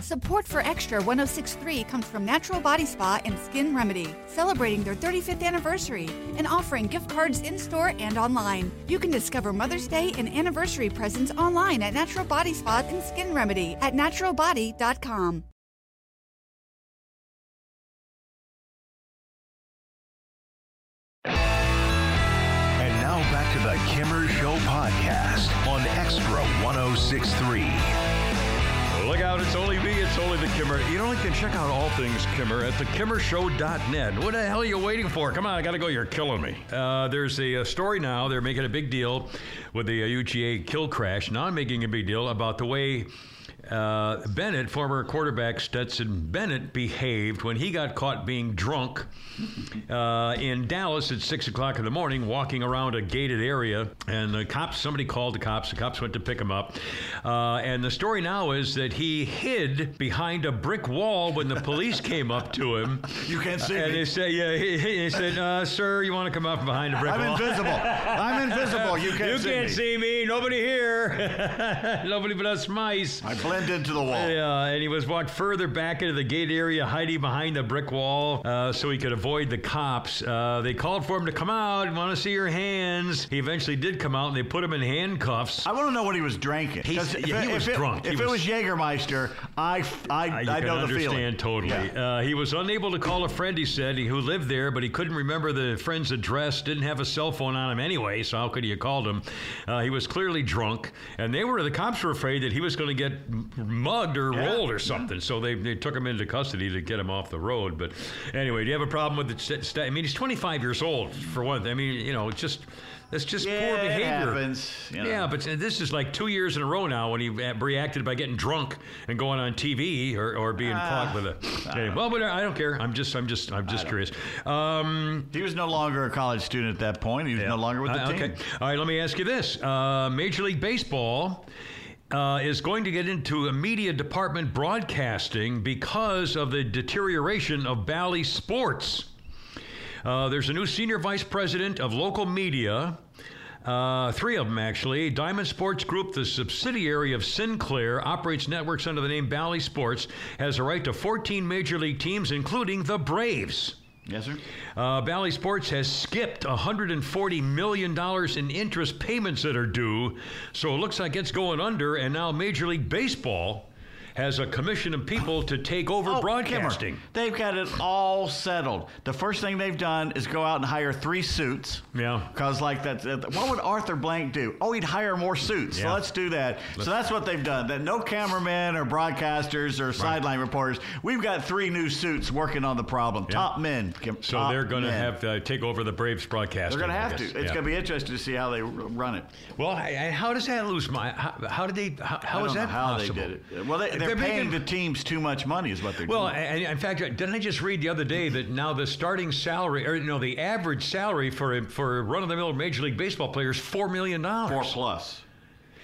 Speaker 5: Support for Extra 1063 comes from Natural Body Spa and Skin Remedy, celebrating their 35th anniversary and offering gift cards in store and online. You can discover Mother's Day and anniversary presents online at Natural Body Spa and Skin Remedy at naturalbody.com.
Speaker 2: And now back to the Kimmer Show podcast on Extra 1063.
Speaker 3: Look out, it's only me, it's only the Kimmer. You know, you can check out all things Kimmer at thekimmershow.net. What the hell are you waiting for? Come on, I gotta go, you're killing me. Uh, there's a, uh story now, they're making a big deal with the uh, UGA kill crash. Now I'm making a big deal about the way uh, Bennett, former quarterback Stetson Bennett, behaved when he got caught being drunk uh, in Dallas at six o'clock in the morning, walking around a gated area. And the cops, somebody called the cops. The cops went to pick him up. Uh, and the story now is that he hid behind a brick wall when the police came up to him.
Speaker 4: You can't see
Speaker 3: And
Speaker 4: me.
Speaker 3: they said, "Yeah." He, he said, uh, "Sir, you want to come up behind a brick wall?
Speaker 4: I'm invisible. I'm invisible. You can't
Speaker 3: you
Speaker 4: see
Speaker 3: can't
Speaker 4: me.
Speaker 3: see me. Nobody here. Nobody but us mice.
Speaker 4: I into the wall.
Speaker 3: Yeah, and he was walked further back into the gate area, hiding behind the brick wall, uh, so he could avoid the cops. Uh, they called for him to come out. Want to see your hands? He eventually did come out, and they put him in handcuffs.
Speaker 4: I want to know what he was drinking.
Speaker 3: He's-
Speaker 4: 'Cause
Speaker 3: yeah, he was
Speaker 4: if it,
Speaker 3: drunk. He
Speaker 4: If it
Speaker 3: was-
Speaker 4: was Jägermeister, I, I,
Speaker 3: you
Speaker 4: I
Speaker 3: can
Speaker 4: know the
Speaker 3: understand totally.
Speaker 4: Yeah.
Speaker 3: Uh, he was unable to call a friend, he said, who lived there, but he couldn't remember the friend's address, didn't have a cell phone on him anyway, so how could he have called him? Uh, he was clearly drunk, and they were, the cops were afraid that he was going to get mugged or
Speaker 4: Yeah.
Speaker 3: rolled or something, so they, they took him into custody to get him off the road. But anyway, do you have a problem with the, st- st- I mean, he's 25 years old, for one thing. I mean, you know, it's just, that's just
Speaker 4: Yeah,
Speaker 3: poor
Speaker 4: it
Speaker 3: behavior.
Speaker 4: happens, you know.
Speaker 3: Yeah, but this is like two years in a row now when he uh, reacted by getting drunk and going on TV or, or being
Speaker 4: Ah,
Speaker 3: caught with a. Anyway, well, but I don't care. I'm just, I'm just, I'm just curious. Um,
Speaker 4: He was no longer a college student at that point. He was no longer with the
Speaker 3: uh,
Speaker 4: team.
Speaker 3: okay. All right. Let me ask you this: uh, Major League Baseball. Uh, is going to get into a media department broadcasting because of the deterioration of Bally Sports. Uh, there's a new senior vice president of local media. Uh, three of them, actually. Diamond Sports Group, the subsidiary of Sinclair, operates networks under the name Bally Sports, has a right to 14 major league teams, including the Braves.
Speaker 4: Yes, sir.
Speaker 3: Uh, Bally Sports has skipped $140 million in interest payments that are due, so it looks like it's going under, and now Major League Baseball has a commission of people to take over
Speaker 4: Oh,
Speaker 3: broadcasting.
Speaker 4: Kimmer, they've got it all settled. The first thing they've done is go out and hire three suits.
Speaker 3: Yeah.
Speaker 4: Because like that, that- uh, what would Arthur Blank do? Oh, he'd hire more suits.
Speaker 3: Yeah.
Speaker 4: So let's do that. so that's what they've done. That no cameramen or broadcasters or sideline reporters. We've got three new suits working on the problem. Top men. Kim,
Speaker 3: So
Speaker 4: top
Speaker 3: they're going to have to take over the Braves broadcasting.
Speaker 4: They're going to have to. It's
Speaker 3: Yeah.
Speaker 4: going to be interesting to see how they r- run it.
Speaker 3: Well, I, I- how does that lose my? How, how did they? How, how
Speaker 4: I know
Speaker 3: that
Speaker 4: how
Speaker 3: possible?
Speaker 4: they did it. Well, they, they're, paying
Speaker 3: making-
Speaker 4: the teams too much money, is what they're
Speaker 3: Well,
Speaker 4: doing.
Speaker 3: Well, in fact, didn't I just read the other day that now the starting salary, or you know, the average salary for a, for run-of-the-mill Major League Baseball players four million dollars.
Speaker 4: Four plus.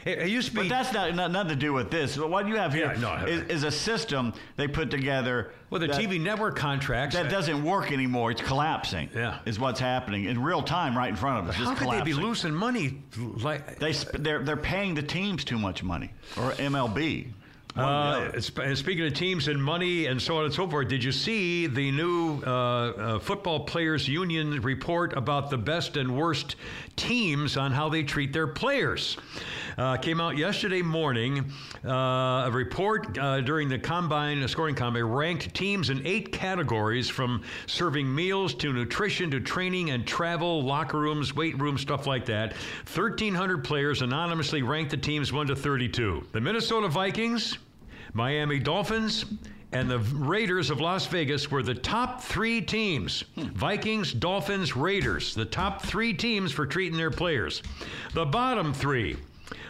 Speaker 3: It, used to be.
Speaker 4: But that's not, not nothing to do with this. What you have here
Speaker 3: Yeah, no,
Speaker 4: is, is a system they put together.
Speaker 3: well, the
Speaker 4: that,
Speaker 3: TV network contracts.
Speaker 4: that doesn't work anymore. It's collapsing.
Speaker 3: Yeah.
Speaker 4: is what's happening in real time, right in front of us.
Speaker 3: how could they be losing money? Like
Speaker 4: They they're they're paying the teams too much money or MLB. One or the
Speaker 3: Uh, and speaking of teams and money and so on and so forth, did you see the new uh, uh, Football Players Union report about the best and worst teams on how they treat their players? Uh, came out yesterday morning. Uh, a report uh, during the combine, the scouting combine, ranked teams in eight categories from serving meals to nutrition to training and travel, locker rooms, weight rooms, stuff like that. 1,300 players anonymously ranked the teams 1 to 32. The Minnesota Vikings. Miami Dolphins and the Raiders of Las Vegas were the top three teams Vikings, Dolphins, Raiders, the top three teams for treating their players. The bottom three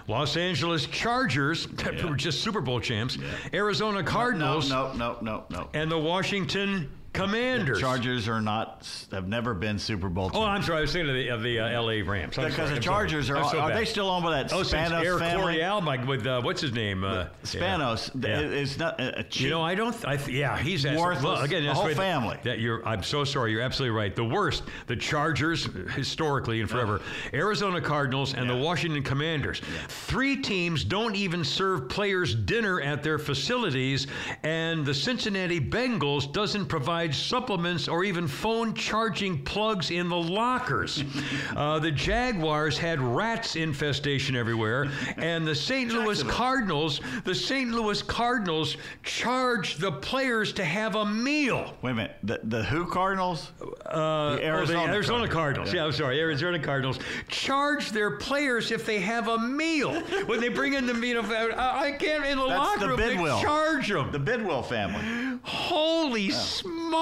Speaker 3: Los Angeles Chargers, that were just Super Bowl champs, Arizona Cardinals,
Speaker 4: No, no, no, no, no.
Speaker 3: and the Washington Commanders.
Speaker 4: Chargers are not. Have never been Super Bowl.
Speaker 3: Oh. I'm sorry. I was thinking of the, of the uh, L.A. Rams. I'm
Speaker 4: Because
Speaker 3: sorry,
Speaker 4: the
Speaker 3: I'm
Speaker 4: Chargers
Speaker 3: sorry.
Speaker 4: are.
Speaker 3: So
Speaker 4: are
Speaker 3: bad.
Speaker 4: they still on by that
Speaker 3: Oh,
Speaker 4: Spanos
Speaker 3: Eric
Speaker 4: family?
Speaker 3: Coryell, Mike, with uh, what's his name? Uh,
Speaker 4: Spanos.
Speaker 3: Yeah.
Speaker 4: th- It's not a, a.
Speaker 3: You know, I don't. I th- yeah, he's
Speaker 4: Worthless.
Speaker 3: Well, again,
Speaker 4: The whole
Speaker 3: right.
Speaker 4: family.
Speaker 3: That you're. I'm so sorry. You're absolutely right. The worst, the Chargers, historically and forever, Arizona Cardinals, and the Washington Commanders. Three teams don't even serve players dinner at their facilities, and the Cincinnati Bengals doesn't provide supplements or even phone charging plugs in the lockers. uh, the Jaguars had rats infestation everywhere, and the St. Louis Cardinals, the St. Louis Cardinals charge the players to have a meal.
Speaker 4: Wait a minute. The, the who Cardinals?
Speaker 3: Uh,
Speaker 4: The
Speaker 3: oh,
Speaker 4: Arizona
Speaker 3: Arizona
Speaker 4: Cardinals.
Speaker 3: Cardinals. Yeah. I'm sorry, Arizona Cardinals charge their players if they have a meal when they bring in the meal. I I can't in the
Speaker 4: That's
Speaker 3: locker
Speaker 4: the
Speaker 3: room. They
Speaker 4: Bidwell.
Speaker 3: charge them.
Speaker 4: The Bidwell family.
Speaker 3: Holy smokes!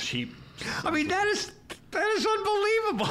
Speaker 4: Cheap.
Speaker 3: I mean, that is That is unbelievable.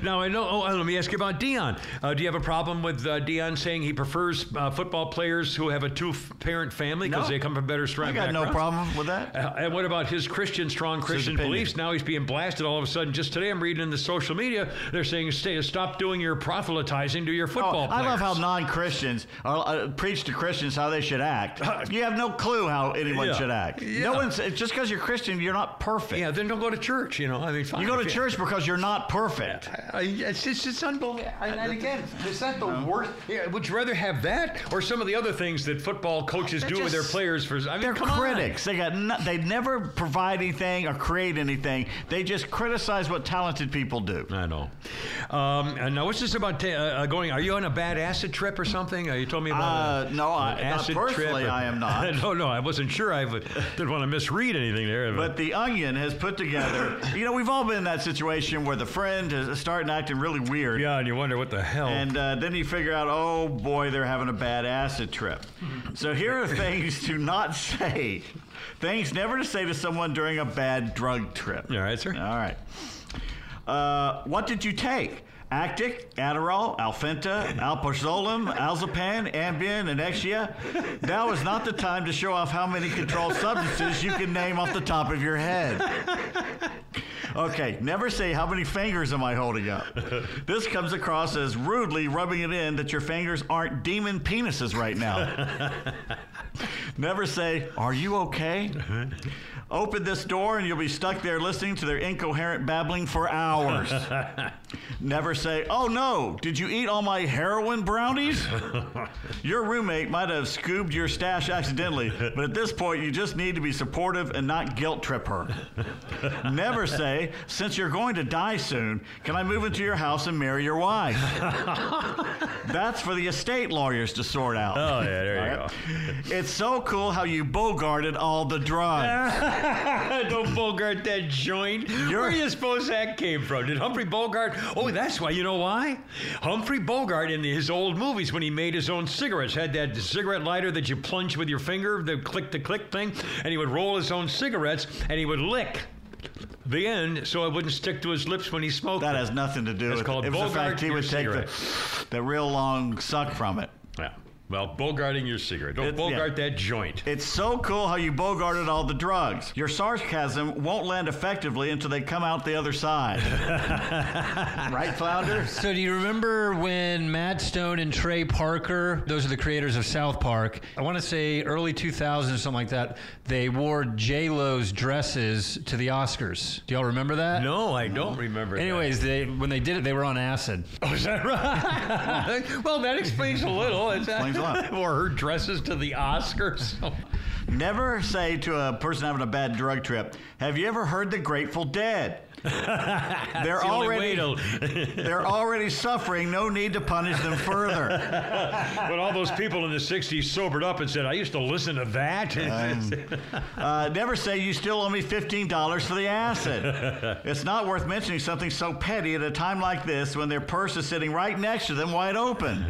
Speaker 3: now I know. Oh, let me ask you about Deion. Uh, do you have a problem with uh, Deion saying he prefers uh, football players who have a two-parent family because
Speaker 4: No.
Speaker 3: they come from better strong?
Speaker 4: I got no problem with that.
Speaker 3: Uh, and what about his Christian, strong Christian beliefs? Now he's being blasted all of a sudden. Just today, I'm reading in the social media, they're saying, Stay, stop doing your proselytizing to your football
Speaker 4: Oh, I love how non-Christians uh, uh, preach to Christians how they should act. You have no clue how anyone
Speaker 3: Yeah.
Speaker 4: should act.
Speaker 3: Yeah.
Speaker 4: No one's just because you're Christian, you're not perfect.
Speaker 3: Yeah, then don't go to church. You know, I mean, fine.
Speaker 4: You go to church because you're not perfect.
Speaker 3: I, it's just it's unbelievable. And, and again, is that the worst? Yeah, would you rather have that or some of the other things that football coaches
Speaker 4: They're
Speaker 3: do with their players? For I mean,
Speaker 4: They're
Speaker 3: come on.
Speaker 4: critics. They got no, they never provide anything or create anything. They just criticize what talented people do.
Speaker 3: I know. Um, and now, what's this about ta- uh, going? Are you on a bad acid trip or something? Uh, you told me about.
Speaker 4: Uh,
Speaker 3: a,
Speaker 4: no, I-
Speaker 3: an
Speaker 4: not
Speaker 3: acid
Speaker 4: personally,
Speaker 3: trip or-
Speaker 4: I am not.
Speaker 3: no, no, I wasn't sure. I w- didn't want to misread anything there.
Speaker 4: But the Onion has put together. you know, we've all been in that situation where the friend is starting acting really weird.
Speaker 3: yeah, and you wonder what the hell.
Speaker 4: And uh, then you figure out, oh boy, they're having a bad acid trip. so here are things to not say. Things never to say to someone during a bad drug trip.
Speaker 3: All right, sir.
Speaker 4: All right. Uh, what did you take? Actiq, Adderall, Alfenta, Alprazolam, Alzapam, Ambien, Anexsia. Now is not the time to show off how many controlled substances you can name off the top of your head. Okay, never say how many fingers am I holding up. This comes across as rudely rubbing it in that your fingers aren't demon penises right now. Never say, Are you okay? Open this door and you'll be stuck there listening to their incoherent babbling for hours. Never say, Oh no, did you eat all my heroin brownies? Your roommate might have scooped your stash accidentally, but at this point you just need to be supportive and not guilt trip her. Never say, Since you're going to die soon, can I move into your house and marry your wife? That's for the estate lawyers to sort out.
Speaker 3: Oh, yeah, there you
Speaker 4: All It's so cool how you bogarted all the drugs.
Speaker 3: Don't Bogart that joint. Where do you suppose that came from? Did Humphrey Bogart? Oh, that's why. You know why? Humphrey Bogart in his old movies, when he made his own cigarettes, had that cigarette lighter that you plunge with your finger, the click to click thing, and he would roll his own cigarettes and he would lick the end so it wouldn't stick to his lips when he smoked.
Speaker 4: That has nothing to do
Speaker 3: That's
Speaker 4: with
Speaker 3: called
Speaker 4: it. It was the fact he would take the,
Speaker 3: cigarette.
Speaker 4: the real long suck from it.
Speaker 3: Yeah. Well, Bogarting your cigarette. Don't
Speaker 4: It-
Speaker 3: Bogart
Speaker 4: yeah.
Speaker 3: that joint.
Speaker 4: It's so cool how you bogarted all the drugs. Your sarcasm won't land effectively until they come out the other side. right, Flounder?
Speaker 7: So do you remember when Matt Stone and Trey Parker, those are the creators of South Park, I want to say early 2000s or something like that, they wore J-Lo's dresses to the Oscars. Do y'all remember that?
Speaker 3: No, I don't remember. that.
Speaker 7: Anyways, they when they did it, they were on acid.
Speaker 3: Oh, is that right? well, that explains a little. Is that-
Speaker 4: Explains a lot.
Speaker 3: Wore her dresses to the Oscars.
Speaker 4: Never say to a person having a bad drug trip, Have you ever heard the Grateful Dead? They're
Speaker 3: the
Speaker 4: already they're already suffering. No need to punish them further.
Speaker 3: but all those people in the 60s sobered up and said, I used to listen to that.
Speaker 4: Uh, never say you still owe me fifteen dollars for the acid. it's not worth mentioning something so petty at a time like this when their purse is sitting right next to them, wide open.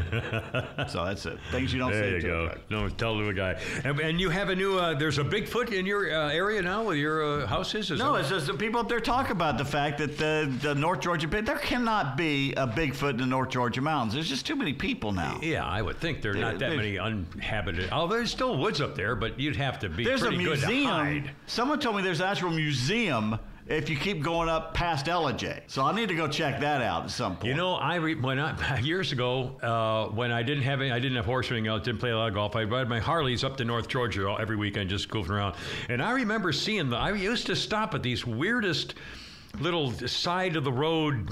Speaker 4: so that's it. Things you don't
Speaker 3: there
Speaker 4: say
Speaker 3: you
Speaker 4: to
Speaker 3: go. No, tell the a guy. And, and you have a new, uh, there's a Bigfoot in your uh, area now with your uh, houses? Is
Speaker 4: No, it's just that people up there talk about the fact that the, the North Georgia there cannot be a Bigfoot in the North Georgia mountains. There's just too many people now.
Speaker 3: Yeah, I would think there are not that many uninhabited. Oh, there's still woods up there, but you'd have to be
Speaker 4: There's a
Speaker 3: pretty good to
Speaker 4: museum. Someone told me there's an actual museum if you keep going up past Ellijay. So I need to go check that out at some point.
Speaker 3: You know, I re- when I years ago uh, when I didn't have any, I didn't have horse riding. I didn't play a lot of golf. I ride my Harleys up to North Georgia every weekend, just goofing around. And I remember seeing the. I used to stop at these weirdest little side of the road,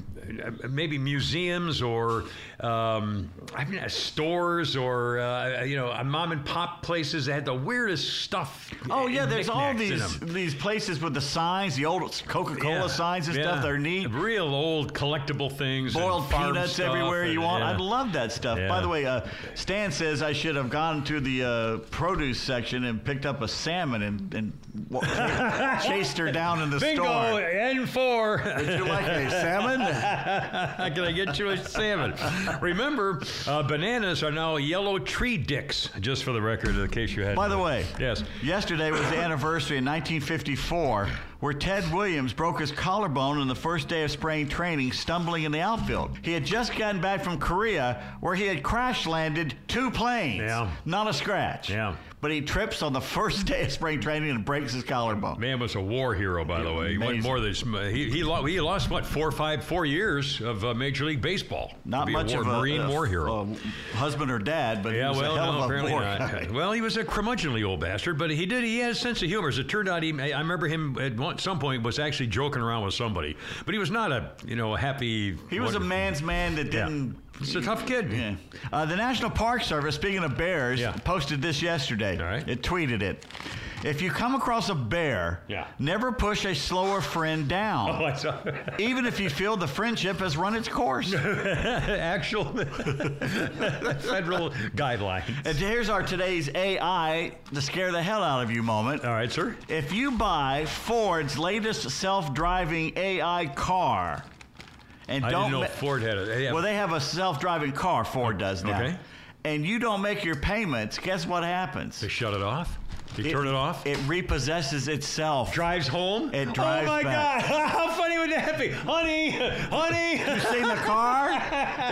Speaker 3: uh, maybe museums or um, I mean, uh, stores or uh, you know, uh, mom and pop places that had the weirdest stuff.
Speaker 4: Oh yeah, there's all these these places with the signs, the old Coca-Cola
Speaker 3: Yeah.
Speaker 4: signs and stuff. They're neat.
Speaker 3: Real old collectible things.
Speaker 4: Boiled peanuts everywhere
Speaker 3: and-
Speaker 4: you want.
Speaker 3: yeah.
Speaker 4: I love that stuff. By the way, uh, Stan says I should have gone to the uh, produce section and picked up a salmon and, and chased her down in the
Speaker 3: Bingo
Speaker 4: store.
Speaker 3: and four. War.
Speaker 4: Would you like a salmon?
Speaker 3: Can I get you a salmon? Remember, uh, bananas are now yellow tree dicks, just for the record, in case you had.
Speaker 4: By the way,
Speaker 3: yes.
Speaker 4: Yesterday was the anniversary in 1954 where Ted Williams broke his collarbone on the first day of spring training, stumbling in the outfield. He had just gotten back from Korea, where he had crash landed two planes.
Speaker 3: Yeah.
Speaker 4: Not a scratch.
Speaker 3: Yeah.
Speaker 4: But he trips on the first day of spring training and breaks his collarbone.
Speaker 3: Man was a war hero, by the way. He went
Speaker 4: Amazing.
Speaker 3: more than he he lost, he lost what four, five, four years of uh, Major League Baseball.
Speaker 4: Not much
Speaker 3: a war,
Speaker 4: of a
Speaker 3: Marine
Speaker 4: a-
Speaker 3: war hero.
Speaker 4: a husband or dad, but
Speaker 3: yeah,
Speaker 4: he was
Speaker 3: well,
Speaker 4: a hell
Speaker 3: no,
Speaker 4: of a
Speaker 3: apparently
Speaker 4: war
Speaker 3: not.
Speaker 4: guy.
Speaker 3: Well, he was a curmudgeonly old bastard, but he did. He had a sense of humor. As it turned out, he, I remember him at one, some point was actually joking around with somebody, but he was not a you know a happy.
Speaker 4: He was a man's man that didn't.
Speaker 3: It's a tough kid.
Speaker 4: Yeah. Uh, the National Park Service, speaking of bears,
Speaker 3: Yeah.
Speaker 4: posted this yesterday.
Speaker 3: All right.
Speaker 4: It tweeted it. If you come across a bear,
Speaker 3: Yeah.
Speaker 4: never push a slower friend down.
Speaker 3: Oh, I saw.
Speaker 4: even if you feel the friendship has run its course.
Speaker 3: actual federal guidelines.
Speaker 4: and here's our today's AI to scare the hell out of you moment.
Speaker 3: All right, sir.
Speaker 4: If you buy Ford's latest self-driving AI car, and
Speaker 3: I
Speaker 4: don't
Speaker 3: didn't know
Speaker 4: ma-
Speaker 3: Ford had it.
Speaker 4: Well, they have a self-driving car. Ford does now.
Speaker 3: Okay.
Speaker 4: And you don't make your payments. Guess what happens?
Speaker 3: They shut it off. You turn it off.
Speaker 4: It repossesses itself.
Speaker 3: drives home.
Speaker 4: It drives
Speaker 3: Oh my
Speaker 4: back.
Speaker 3: God! How funny would that be, honey? Honey.
Speaker 4: You seen the car?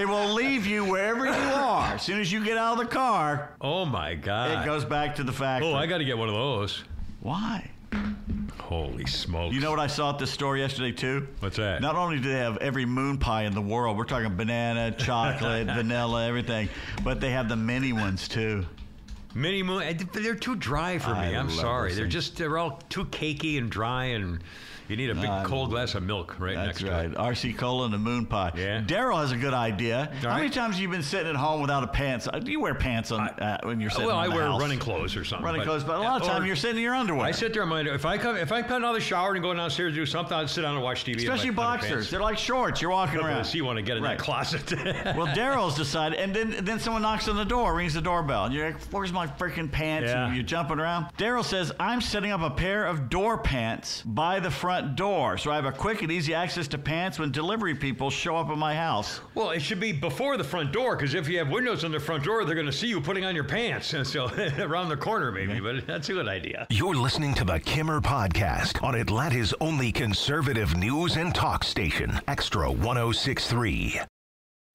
Speaker 4: It will leave you wherever you are. As soon as you get out of the car,
Speaker 3: Oh my God!
Speaker 4: it goes back to the factory.
Speaker 3: Oh, I got to get one of those.
Speaker 4: Why?
Speaker 3: Holy smokes!
Speaker 4: You know what I saw at this store yesterday too?
Speaker 3: What's that?
Speaker 4: Not only do they have every moon pie in the world, we're talking banana, chocolate, vanilla, everything, but they have the mini ones too.
Speaker 3: Mini moon. eh, They're too dry for me.
Speaker 4: I
Speaker 3: I'm sorry. They're just they're all too cakey and dry, and you need a big
Speaker 4: I
Speaker 3: cold glass of milk right next
Speaker 4: right.
Speaker 3: to it. That's right.
Speaker 4: RC Cola and the moon pie.
Speaker 3: Yeah.
Speaker 4: Daryl has a good idea. How many times have you been sitting at home without a pants? Uh, Do you wear pants on uh, when you're sitting
Speaker 3: at home?
Speaker 4: Well, I
Speaker 3: wear
Speaker 4: house?
Speaker 3: running clothes or something.
Speaker 4: Running clothes, but a lot of time you're sitting in your underwear.
Speaker 3: I sit there. I'm like, if I come, if I come out of the shower and go downstairs to do something, I'd sit down and watch TV.
Speaker 4: Especially
Speaker 3: my
Speaker 4: boxers. They're like shorts. You're walking around.
Speaker 3: So you want to get in
Speaker 4: Right.
Speaker 3: that closet?
Speaker 4: Well, Daryl's decided, and then then someone knocks on the door, rings the doorbell, and you're like, "Where's my freaking pants?"
Speaker 3: Yeah.
Speaker 4: And you're jumping around. Daryl says, "I'm setting up a pair of door pants by the front door, so I have a quick and easy access to pants when delivery people show up at my house."
Speaker 3: Well, it should be before the front door because if you have windows on the front door, they're going to see you putting on your pants. And so around the corner, maybe, but that's a good idea.
Speaker 2: You're listening to the Kimmer Podcast on Atlanta's only conservative news and talk station, Extra 1063.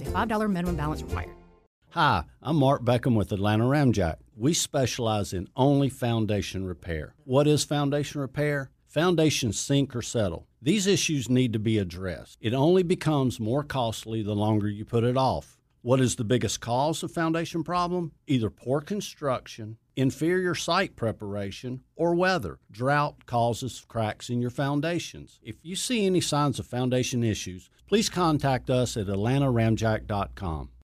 Speaker 1: a $5 minimum balance required.
Speaker 11: Hi, I'm Mark Beckham with Atlanta Ramjack. We specialize in only foundation repair. What is foundation repair? Foundations sink or settle. These issues need to be addressed. It only becomes more costly the longer you put it off. What is the biggest cause of foundation problem? Either poor construction, inferior site preparation, or weather. Drought causes cracks in your foundations. If you see any signs of foundation issues, please contact us at atlantaramjack.com.